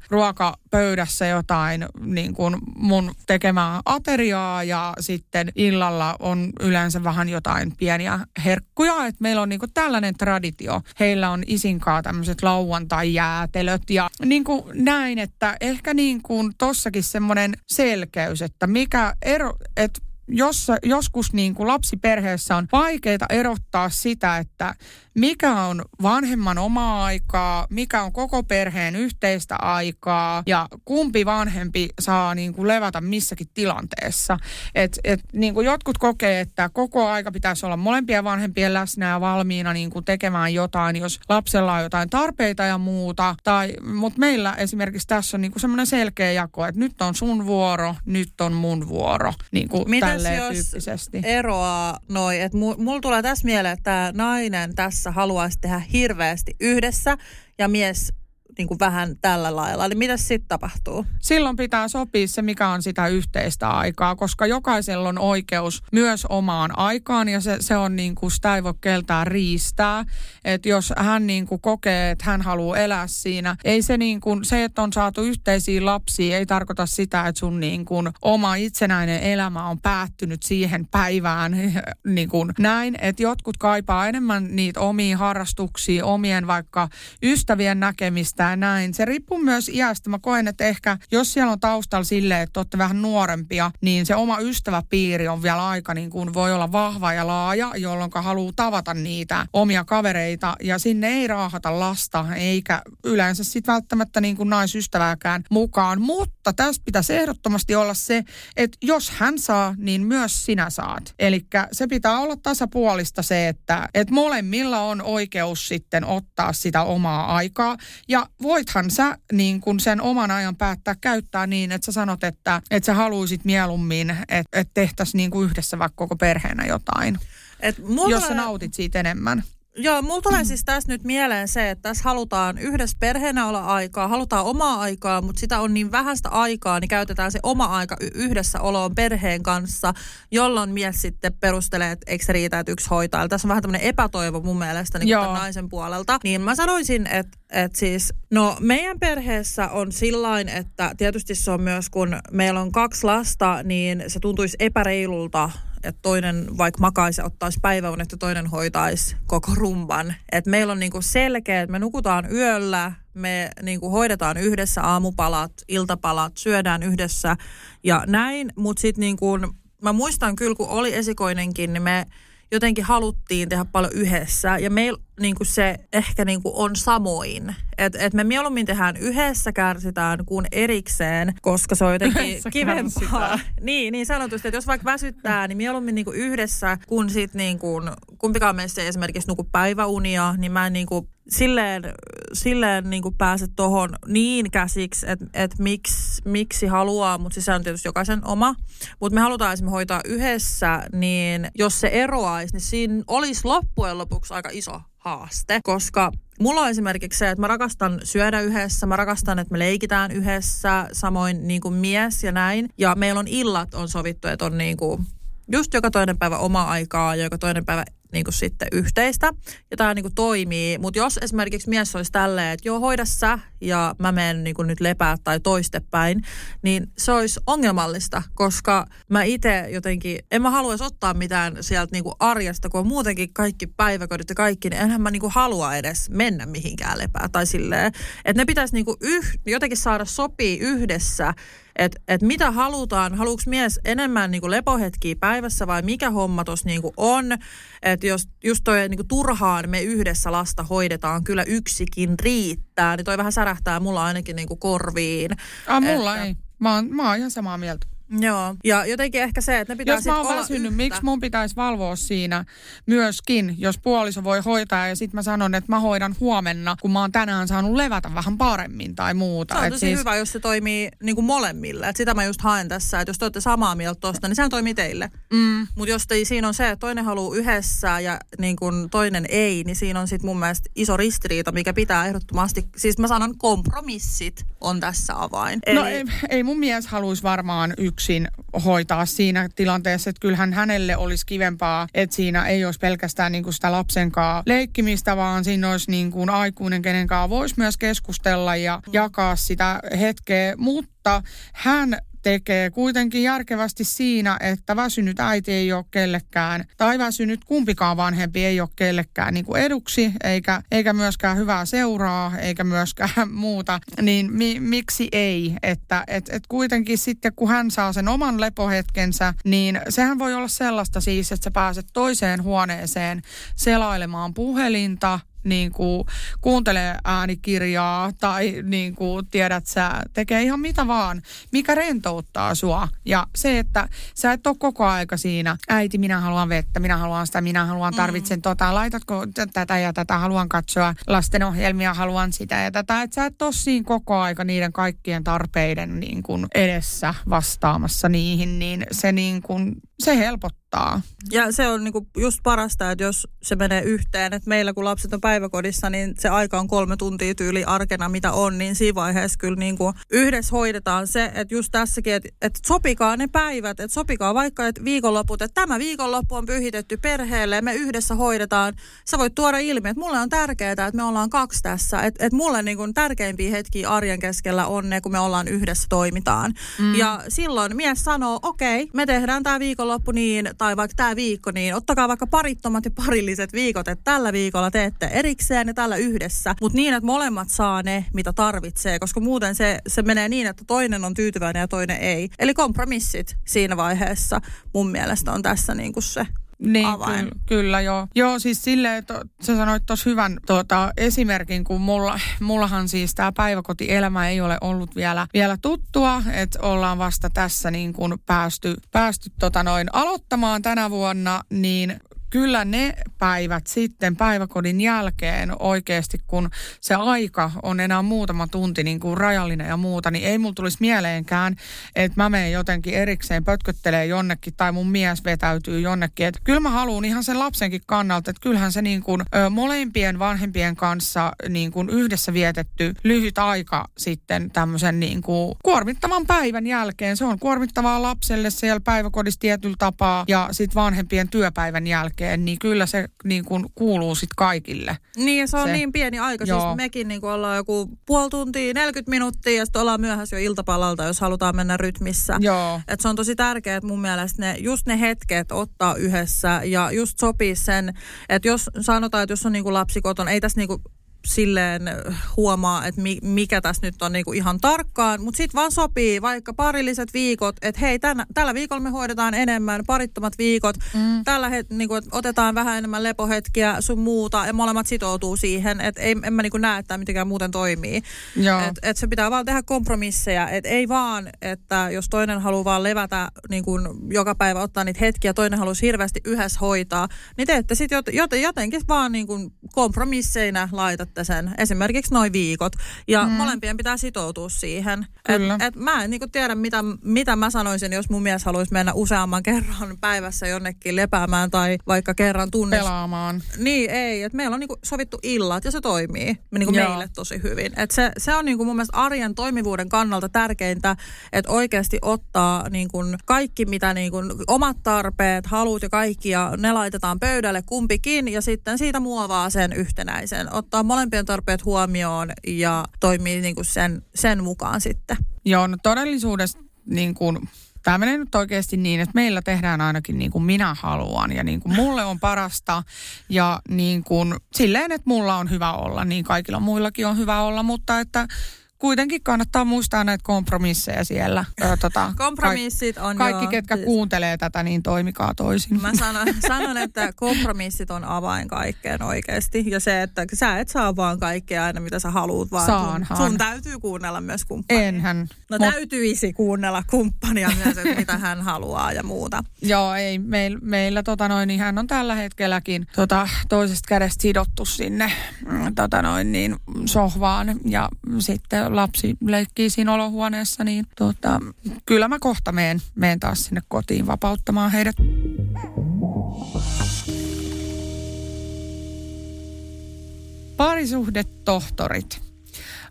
ruokapöydässä jotain niin kuin mun tekemää ateriaa ja sitten illalla on yleensä vähän jotain pieniä herkkuja. Et meillä on niin kuin tällainen traditio. Heillä on isinkaan tämmöiset lauantai-jäätelöt ja niin kuin näin, että ehkä niin kuin tossakin semmoinen selkeys, että mikä ero, että jos, joskus niin kuin lapsiperheessä on vaikeaa erottaa sitä, että mikä on vanhemman omaa aikaa, mikä on koko perheen yhteistä aikaa ja kumpi vanhempi saa niin kuin levätä missäkin tilanteessa. Et, et, niin kuin jotkut kokee, että koko aika pitäisi olla molempien vanhempien läsnä ja valmiina niin kuin tekemään jotain, jos lapsella on jotain tarpeita ja muuta. Tai, mutta meillä esimerkiksi tässä on niin kuin semmoinen selkeä jako, että nyt on sun vuoro, nyt on mun vuoro. Niin kuin Mitäs jos tyyppisesti. eroaa noin, että mulla tulee tässä mieleen, että nainen tässä haluaisi tehdä hirveästi yhdessä ja mies niin kuin vähän tällä lailla. Eli mitä sitten tapahtuu? Silloin pitää sopia se, mikä on sitä yhteistä aikaa, koska jokaisella on oikeus myös omaan aikaan ja se, se on niin kuin, sitä ei voi keltään riistää. Että jos hän niin kuin kokee, että hän haluaa elää siinä, ei se niin kuin, se, että on saatu yhteisiä lapsia, ei tarkoita sitä, että sun niin kuin oma itsenäinen elämä on päättynyt siihen päivään niin kuin näin. Että jotkut kaipaa enemmän niitä omia harrastuksia, omien vaikka ystävien näkemistä ja näin. Se riippuu myös iästä. Mä koen, että ehkä jos siellä on taustalla silleen, että olette vähän nuorempia, niin se oma ystäväpiiri on vielä aika niin kuin voi olla vahva ja laaja, jolloin haluaa tavata niitä omia kavereita ja sinne ei raahata lasta eikä yleensä sitten välttämättä niin kuin naisystävääkään mukaan. Mutta tässä pitäisi ehdottomasti olla se, että jos hän saa, niin myös sinä saat. Eli se pitää olla tasapuolista se, että, että molemmilla on oikeus sitten ottaa sitä omaa aikaa. Ja voithan sä niin kun sen oman ajan päättää käyttää niin, että sä sanot, että, että sä haluaisit mieluummin, että, että tehtäisiin niin kuin yhdessä vaikka koko perheenä jotain. Et jos sä nautit siitä enemmän. Joo, mulla tulee siis tässä nyt mieleen se, että tässä halutaan yhdessä perheenä olla aikaa, halutaan omaa aikaa, mutta sitä on niin vähäistä aikaa, niin käytetään se oma aika yhdessä oloon perheen kanssa, jolloin mies sitten perustelee, että eikö se riitä, että yksi hoitaa. Eli tässä on vähän tämmöinen epätoivo mun mielestä niin kuin naisen puolelta. Niin mä sanoisin, että, että siis, no meidän perheessä on sillain, että tietysti se on myös, kun meillä on kaksi lasta, niin se tuntuisi epäreilulta että toinen vaikka makaisi ja ottaisi päiväunet ja toinen hoitaisi koko rumban. Et meillä on niinku selkeä, että me nukutaan yöllä, me niinku hoidetaan yhdessä aamupalat, iltapalat, syödään yhdessä ja näin. Mutta sitten niinku, mä muistan kyllä, kun oli esikoinenkin, niin me jotenkin haluttiin tehdä paljon yhdessä. Ja meillä niin se ehkä niin on samoin. Että et me mieluummin tehdään yhdessä, kärsitään kuin erikseen, koska se on jotenkin kivempaa. Niin, niin sanotusti, että jos vaikka väsyttää, niin mieluummin niin yhdessä, kun sitten niin kuin, kumpikaan meistä ei esimerkiksi nuku päiväunia, niin mä en niin kuin silleen, silleen niin kuin pääse tuohon niin käsiksi, että, että miksi, miksi haluaa, mutta siis se on tietysti jokaisen oma. Mutta me halutaan esimerkiksi hoitaa yhdessä, niin jos se eroaisi, niin siinä olisi loppujen lopuksi aika iso haaste, koska mulla on esimerkiksi se, että mä rakastan syödä yhdessä, mä rakastan, että me leikitään yhdessä, samoin niin kuin mies ja näin. Ja meillä on illat on sovittu, että on niin kuin just joka toinen päivä oma aikaa ja joka toinen päivä niin kuin sitten yhteistä. Ja tämä niin kuin toimii. Mutta jos esimerkiksi mies olisi tälleen, että joo, hoida sä ja mä menen niin nyt lepää tai toistepäin, niin se olisi ongelmallista, koska mä itse jotenkin, en mä haluaisi ottaa mitään sieltä niin kuin arjesta, kun on muutenkin kaikki päiväkodit ja kaikki, niin enhän mä niin kuin halua edes mennä mihinkään lepää tai silleen. Että ne pitäisi niin kuin yh, jotenkin saada sopii yhdessä että et mitä halutaan, haluuks mies enemmän niinku lepohetkiä päivässä vai mikä homma tuossa niinku on. Että jos just toi niinku turhaan me yhdessä lasta hoidetaan, kyllä yksikin riittää, niin toi vähän särähtää mulla ainakin niinku korviin. Ah, mulla että, ei. Mä oon, mä oon ihan samaa mieltä. Joo, ja jotenkin ehkä se, että ne pitää Jos mä oon väsynyt, miksi mun pitäisi valvoa siinä myöskin, jos puoliso voi hoitaa ja sitten mä sanon, että mä hoidan huomenna, kun mä oon tänään saanut levätä vähän paremmin tai muuta. Se on tosi siis... hyvä, jos se toimii niin kuin molemmille. Et sitä mä just haen tässä, että jos te olette samaa mieltä tosta, niin sehän toimii teille. Mm. Mutta jos te, siinä on se, että toinen haluaa yhdessä ja niin kuin toinen ei, niin siinä on sitten mun mielestä iso ristiriita, mikä pitää ehdottomasti, siis mä sanon kompromissit on tässä avain. No Eli... No ei, ei mun mies haluaisi varmaan yksi yksin hoitaa siinä tilanteessa, että kyllähän hänelle olisi kivempaa, että siinä ei olisi pelkästään niin kuin sitä lapsenkaan leikkimistä, vaan siinä olisi niin kuin aikuinen, kenen kanssa voisi myös keskustella ja jakaa sitä hetkeä, mutta hän tekee kuitenkin järkevästi siinä, että väsynyt äiti ei ole kellekään, tai väsynyt kumpikaan vanhempi ei ole kellekään niin kuin eduksi, eikä, eikä myöskään hyvää seuraa, eikä myöskään muuta, niin mi, miksi ei? Että et, et kuitenkin sitten, kun hän saa sen oman lepohetkensä, niin sehän voi olla sellaista siis, että sä pääset toiseen huoneeseen selailemaan puhelinta, niin kuin kuuntelee äänikirjaa tai niin kuin tiedät sä, tekee ihan mitä vaan, mikä rentouttaa sua. Ja se, että sä et ole koko aika siinä, äiti minä haluan vettä, minä haluan sitä, minä haluan, tarvitsen mm. tota, laitatko tätä ja tätä, haluan katsoa lastenohjelmia, haluan sitä ja tätä. Että sä et ole siinä koko aika niiden kaikkien tarpeiden niin kuin edessä vastaamassa niihin, niin se niin kuin, se helpottaa. Ja se on niinku just parasta, että jos se menee yhteen, että meillä kun lapset on päiväkodissa, niin se aika on kolme tuntia tyyli arkena, mitä on, niin siinä vaiheessa kyllä niinku yhdessä hoidetaan se, että just tässäkin, että, että sopikaa ne päivät, että sopikaa vaikka että viikonloput, että tämä viikonloppu on pyhitetty perheelle ja me yhdessä hoidetaan. Sä voit tuoda ilmi, että mulle on tärkeää, että me ollaan kaksi tässä, että, että mulle niinku tärkeimpiä hetkiä arjen keskellä on ne, kun me ollaan yhdessä toimitaan. Mm. Ja silloin mies sanoo, okei, okay, me tehdään tämä viikonloppu niin, tai vaikka tämä viikko, niin ottakaa vaikka parittomat ja parilliset viikot, että tällä viikolla teette erikseen ja tällä yhdessä, mutta niin, että molemmat saa ne, mitä tarvitsee, koska muuten se, se menee niin, että toinen on tyytyväinen ja toinen ei. Eli kompromissit siinä vaiheessa mun mielestä on tässä niin kuin se niin, avain. Ky- kyllä joo. Joo, siis silleen, että sä sanoit tuossa hyvän tuota, esimerkin, kun mulla, mullahan siis tämä päiväkotielämä ei ole ollut vielä, vielä tuttua, että ollaan vasta tässä niin kuin päästy, päästy tota noin aloittamaan tänä vuonna, niin kyllä ne päivät sitten päiväkodin jälkeen oikeasti, kun se aika on enää muutama tunti niin kuin rajallinen ja muuta, niin ei mulla tulisi mieleenkään, että mä menen jotenkin erikseen pötköttelee jonnekin tai mun mies vetäytyy jonnekin. Että kyllä mä haluan ihan sen lapsenkin kannalta, että kyllähän se niin kuin, ö, molempien vanhempien kanssa niin kuin yhdessä vietetty lyhyt aika sitten tämmöisen niin kuin kuormittavan päivän jälkeen. Se on kuormittavaa lapselle siellä päiväkodissa tietyllä tapaa ja sitten vanhempien työpäivän jälkeen jälkeen, niin kyllä se niin kuin kuuluu sitten kaikille. Niin, ja se on Se. niin pieni aika. Joo. Siis mekin niin ollaan joku puoli tuntia, 40 minuuttia ja sitten ollaan myöhässä jo iltapalalta, jos halutaan mennä rytmissä. Joo. Et se on tosi tärkeää, että mun mielestä ne, just ne hetket ottaa yhdessä ja just sopii sen, että jos sanotaan, että jos on niinku lapsi kotona, ei tässä niinku silleen huomaa, että mi, mikä tässä nyt on niinku ihan tarkkaan, mutta sitten vaan sopii vaikka parilliset viikot, että hei, tänä, tällä viikolla me hoidetaan enemmän, parittomat viikot, mm. tällä het, niinku, et otetaan vähän enemmän lepohetkiä sun muuta ja molemmat sitoutuu siihen, että en mä niinku näe, että mitenkään muuten toimii. Joo. Et, se pitää vaan tehdä kompromisseja, et ei vaan, että jos toinen haluaa vaan levätä niin kun joka päivä ottaa niitä hetkiä, toinen haluaisi hirveästi yhdessä hoitaa, niin te ette sitten jot, jotenkin vaan niin kun kompromisseina laitatte sen, esimerkiksi noin viikot, ja mm. molempien pitää sitoutua siihen. Kyllä. Et, et mä en niin kun tiedä, mitä, mitä mä sanoisin, jos mun mies haluaisi mennä useamman kerran päivässä jonnekin lepäämään tai vaikka kerran tunnissa. Pelaamaan. Niin, ei. Et meillä on niinku sovittu illat ja se toimii niinku Joo. meille tosi hyvin. Et se, se on niinku mun mielestä arjen toimivuuden kannalta tärkeintä, että oikeasti ottaa niinku kaikki, mitä niinku, omat tarpeet, halut ja kaikki, ja ne laitetaan pöydälle kumpikin, ja sitten siitä muovaa sen yhtenäisen. Ottaa molempien tarpeet huomioon ja toimii niinku sen, sen mukaan sitten. Joo, no todellisuudessa niin kuin, tämä menee nyt oikeasti niin, että meillä tehdään ainakin niin kuin minä haluan ja niin kuin mulle on parasta ja niin kuin silleen, että mulla on hyvä olla, niin kaikilla muillakin on hyvä olla, mutta että kuitenkin kannattaa muistaa näitä kompromisseja siellä. Ö, tota, Kompromissit on Kaikki, joo, ketkä siis- kuuntelee tätä, niin toimikaa toisin. Mä sanon, sanon, että kompromissit on avain kaikkeen oikeasti. Ja se, että sä et saa vaan kaikkea aina, mitä sä haluut, vaan sun, Saanhan. sun täytyy kuunnella myös kumppania. Enhän. No Mut- täytyisi kuunnella kumppania myös, että mitä hän haluaa ja muuta. Joo, ei. Meil, meillä tota noin, niin hän on tällä hetkelläkin tota, toisesta kädestä sidottu sinne mm, tota noin, niin, sohvaan ja sitten lapsi leikkii siinä olohuoneessa, niin tota, kyllä mä kohta meen, meen taas sinne kotiin vapauttamaan heidät. Parisuhdetohtorit.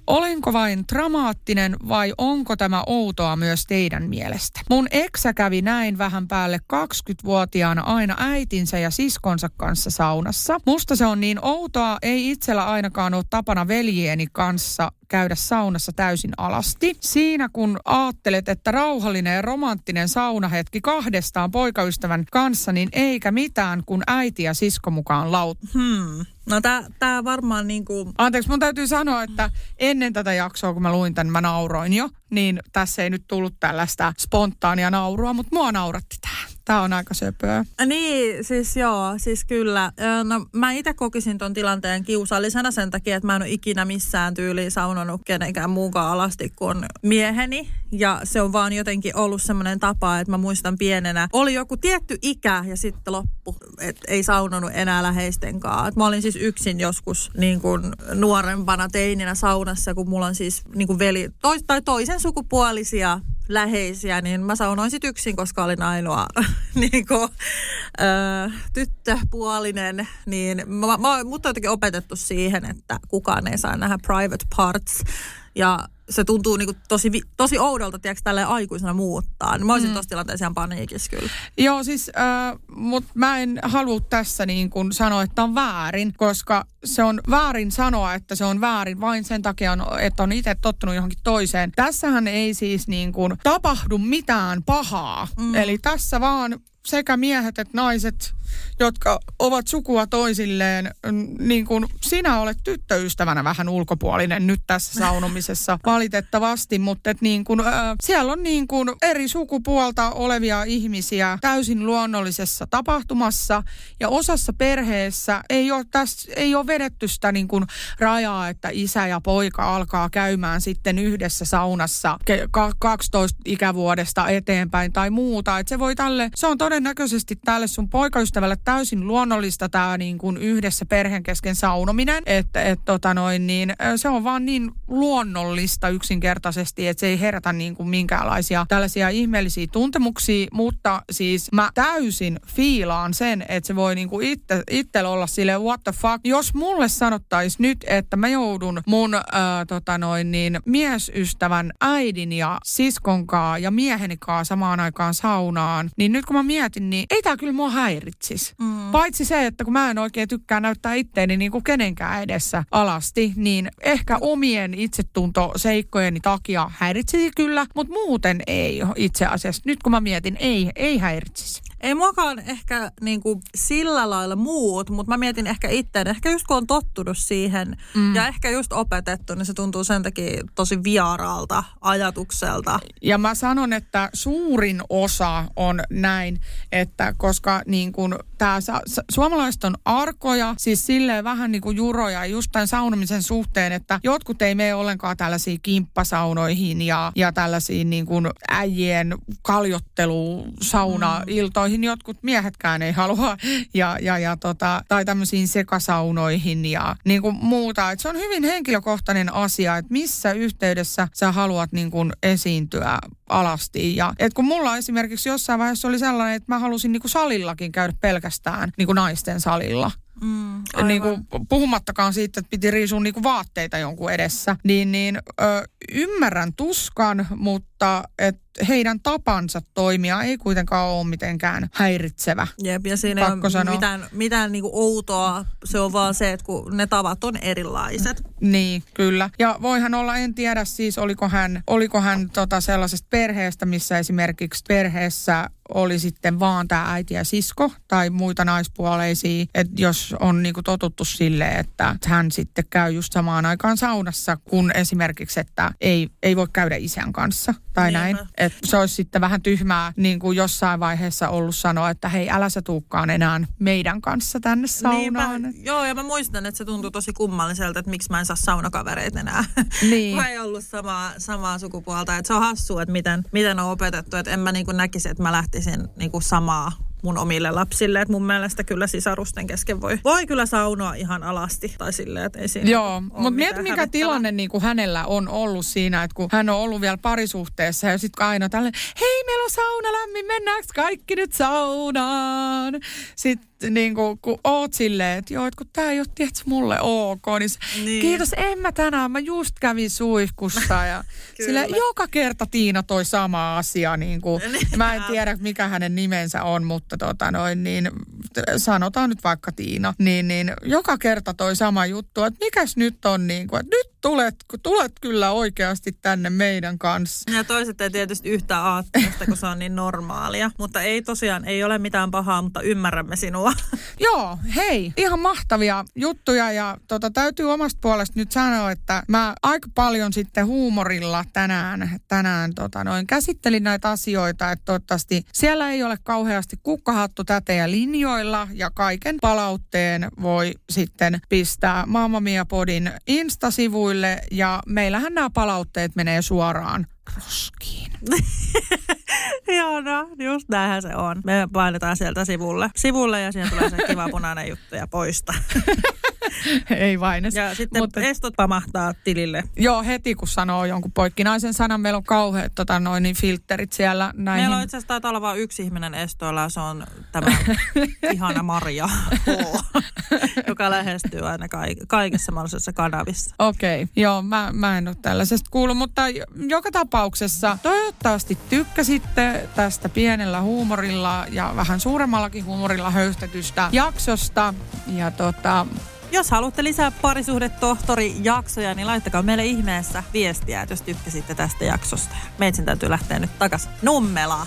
Olenko vain dramaattinen vai onko tämä outoa myös teidän mielestä? Mun eksä kävi näin vähän päälle 20-vuotiaana aina äitinsä ja siskonsa kanssa saunassa. Musta se on niin outoa, ei itsellä ainakaan ole tapana veljeeni kanssa käydä saunassa täysin alasti. Siinä kun aattelet, että rauhallinen ja romanttinen saunahetki kahdestaan poikaystävän kanssa, niin eikä mitään, kun äiti ja sisko mukaan laut. Hmm. No tää, tää varmaan niinku... Anteeksi, mun täytyy sanoa, että ennen tätä jaksoa, kun mä luin tämän, mä nauroin jo, niin tässä ei nyt tullut tällaista spontaania naurua, mutta mua nauratti tää. Tää on aika söpöä. Niin, siis joo, siis kyllä. No mä itse kokisin ton tilanteen kiusallisena sen takia, että mä en ole ikinä missään tyyliin saunonut kenenkään muukaan alasti kuin mieheni. Ja se on vaan jotenkin ollut semmoinen tapa, että mä muistan pienenä, oli joku tietty ikä ja sitten loppu, että ei saunonut enää läheisten kanssa. Et Mä olin siis yksin joskus niin kuin nuorempana teininä saunassa, kun mulla on siis niin kuin veli, tois, tai toisen sukupuolisia läheisiä, niin mä saunoin sit yksin, koska olin ainoa niin kuin, ö, tyttöpuolinen. Niin mä, mä, mut on jotenkin opetettu siihen, että kukaan ei saa nähdä private parts. Ja se tuntuu niin kuin tosi, tosi oudolta, tiedätkö, tälleen aikuisena muuttaa. Niin mä olisin mm. tossa tilanteessa ihan paniikissa kyllä. Joo, siis, äh, mutta mä en halua tässä niin kuin sanoa, että on väärin, koska se on väärin sanoa, että se on väärin vain sen takia, on, että on itse tottunut johonkin toiseen. Tässähän ei siis niin kuin tapahdu mitään pahaa. Mm. Eli tässä vaan sekä miehet että naiset, jotka ovat sukua toisilleen, niin kuin sinä olet tyttöystävänä vähän ulkopuolinen nyt tässä saunomisessa valitettavasti, mutta et niin kuin, äh, siellä on niin kuin eri sukupuolta olevia ihmisiä täysin luonnollisessa tapahtumassa ja osassa perheessä ei ole, tässä, ei ole vedetty sitä niin kuin rajaa, että isä ja poika alkaa käymään sitten yhdessä saunassa ke- ka- 12 ikävuodesta eteenpäin tai muuta. Et se voi tälle, se on todennäköisesti tälle sun poikaystävälle täysin luonnollista tämä niin kuin yhdessä perheen kesken saunominen, että et, tota noin, niin, se on vaan niin luonnollista yksinkertaisesti, että se ei herätä niin kuin minkäänlaisia tällaisia ihmeellisiä tuntemuksia, mutta siis mä täysin fiilaan sen, että se voi niin kuin itse, itsellä olla sille what the fuck. Jos mulle sanottaisiin nyt, että mä joudun mun äh, tota noin, niin, miesystävän äidin ja siskonkaa ja mieheni samaan aikaan saunaan, niin nyt kun mä mietin, niin ei tää kyllä mua häiritsis. Mm. Paitsi se, että kun mä en oikein tykkää näyttää itteeni niin kuin kenenkään edessä alasti, niin ehkä omien itsetunto seikkojeni takia häiritsisi kyllä, mutta muuten ei itse asiassa. Nyt kun mä mietin, ei, ei häiritsisi. Ei muakaan ehkä niin kuin sillä lailla muut, mutta mä mietin ehkä itse, ehkä just kun on tottunut siihen mm. ja ehkä just opetettu, niin se tuntuu sen takia tosi vieraalta ajatukselta. Ja mä sanon, että suurin osa on näin, että koska niin kuin tää, suomalaiset on arkoja, siis silleen vähän niin kuin juroja just tämän saunomisen suhteen, että jotkut ei mene ollenkaan tällaisiin kimppasaunoihin ja, ja tällaisiin niin kuin äijien kaljottelusaunailtoihin. Saunoihin jotkut miehetkään ei halua ja, ja, ja tota, tai tämmöisiin sekasaunoihin ja niin kuin muuta. Et se on hyvin henkilökohtainen asia, että missä yhteydessä sä haluat niin kuin esiintyä alasti. Ja, et kun mulla esimerkiksi jossain vaiheessa oli sellainen, että mä halusin niin kuin salillakin käydä pelkästään niin kuin naisten salilla. Mm, niin kuin, puhumattakaan siitä, että piti riisua niin kuin vaatteita jonkun edessä. Niin, niin ö, ymmärrän tuskan, mutta et heidän tapansa toimia ei kuitenkaan ole mitenkään häiritsevä. Jep, ja siinä ei ole sanoa. mitään, mitään niin kuin outoa. Se on vaan se, että kun ne tavat on erilaiset. Niin, kyllä. Ja voihan olla, en tiedä siis, oliko hän, oliko hän tota sellaisesta perheestä, missä esimerkiksi perheessä oli sitten vaan tämä äiti ja sisko tai muita naispuoleisia. Että jos on niinku totuttu sille, että hän sitten käy just samaan aikaan saunassa, kun esimerkiksi, että ei, ei voi käydä isän kanssa tai Niinpä. näin. Että se olisi sitten vähän tyhmää niin kuin jossain vaiheessa ollut sanoa, että hei älä sä tuukkaan enää meidän kanssa tänne saunaan. Niinpä. Joo ja mä muistan, että se tuntui tosi kummalliselta, että miksi mä en saa saunakavereita enää. Niin. mä ei ollut samaa, samaa sukupuolta. Että se on hassua, että miten, miten on opetettu. Että en mä niin kuin näkisi, että mä lähtisin niin kuin samaa mun omille lapsille. Että mun mielestä kyllä sisarusten kesken voi, voi kyllä saunoa ihan alasti. Tai silleen, että ei siinä Joo, mutta mieti mikä tilanne niin kuin hänellä on ollut siinä, että kun hän on ollut vielä parisuhteessa ja sitten aina tälle, hei meillä on sauna lämmin, mennäänkö kaikki nyt saunaan? Sitten niin kuin, kun oot silleen, että joo, että kun tää ei ole tietysti mulle ok, niin, niin. kiitos, en mä tänään, mä just kävin suihkussa ja sille joka kerta Tiina toi sama asia, niin kuin, niin. mä en tiedä mikä hänen nimensä on, mutta tota noin, niin sanotaan nyt vaikka Tiina, niin, niin joka kerta toi sama juttu, että mikäs nyt on niin kuin, että nyt tulet, tulet kyllä oikeasti tänne meidän kanssa. Ja toiset ei tietysti yhtään aattelusta, kun se on niin normaalia, mutta ei tosiaan, ei ole mitään pahaa, mutta ymmärrämme sinua. Joo, hei, ihan mahtavia juttuja. Ja tota, täytyy omasta puolesta nyt sanoa, että mä aika paljon sitten huumorilla tänään, tänään tota, noin, käsittelin näitä asioita, että toivottavasti siellä ei ole kauheasti kukkahattu tätejä linjoilla. Ja kaiken palautteen voi sitten pistää Mamma Mia Podin Insta-sivuille ja meillähän nämä palautteet menee suoraan roskiin. Joo, no just näinhän se on. Me painetaan sieltä sivulle, sivulle ja siinä tulee se kiva punainen juttu ja poista. Ei vain. Ja sitten Mutta, estot pamahtaa tilille. Joo, heti kun sanoo jonkun poikkinaisen sanan, meillä on kauheat tota, noin, niin filterit siellä. Näihin. Meillä on itse asiassa taitaa olla vain yksi ihminen estoilla, se on tämä ihana Maria joka lähestyy aina kaik- kaikessa mahdollisessa kanavissa. Okei, okay. joo, mä, mä en ole tällaisesta kuullut, mutta joka tapauksessa toivottavasti tykkäsitte tästä pienellä huumorilla ja vähän suuremmallakin huumorilla höystetystä jaksosta. Ja tota, jos haluatte lisää parisuhdetohtori-jaksoja, niin laittakaa meille ihmeessä viestiä, jos tykkäsitte tästä jaksosta. Meitsin täytyy lähteä nyt takas Nummelaan.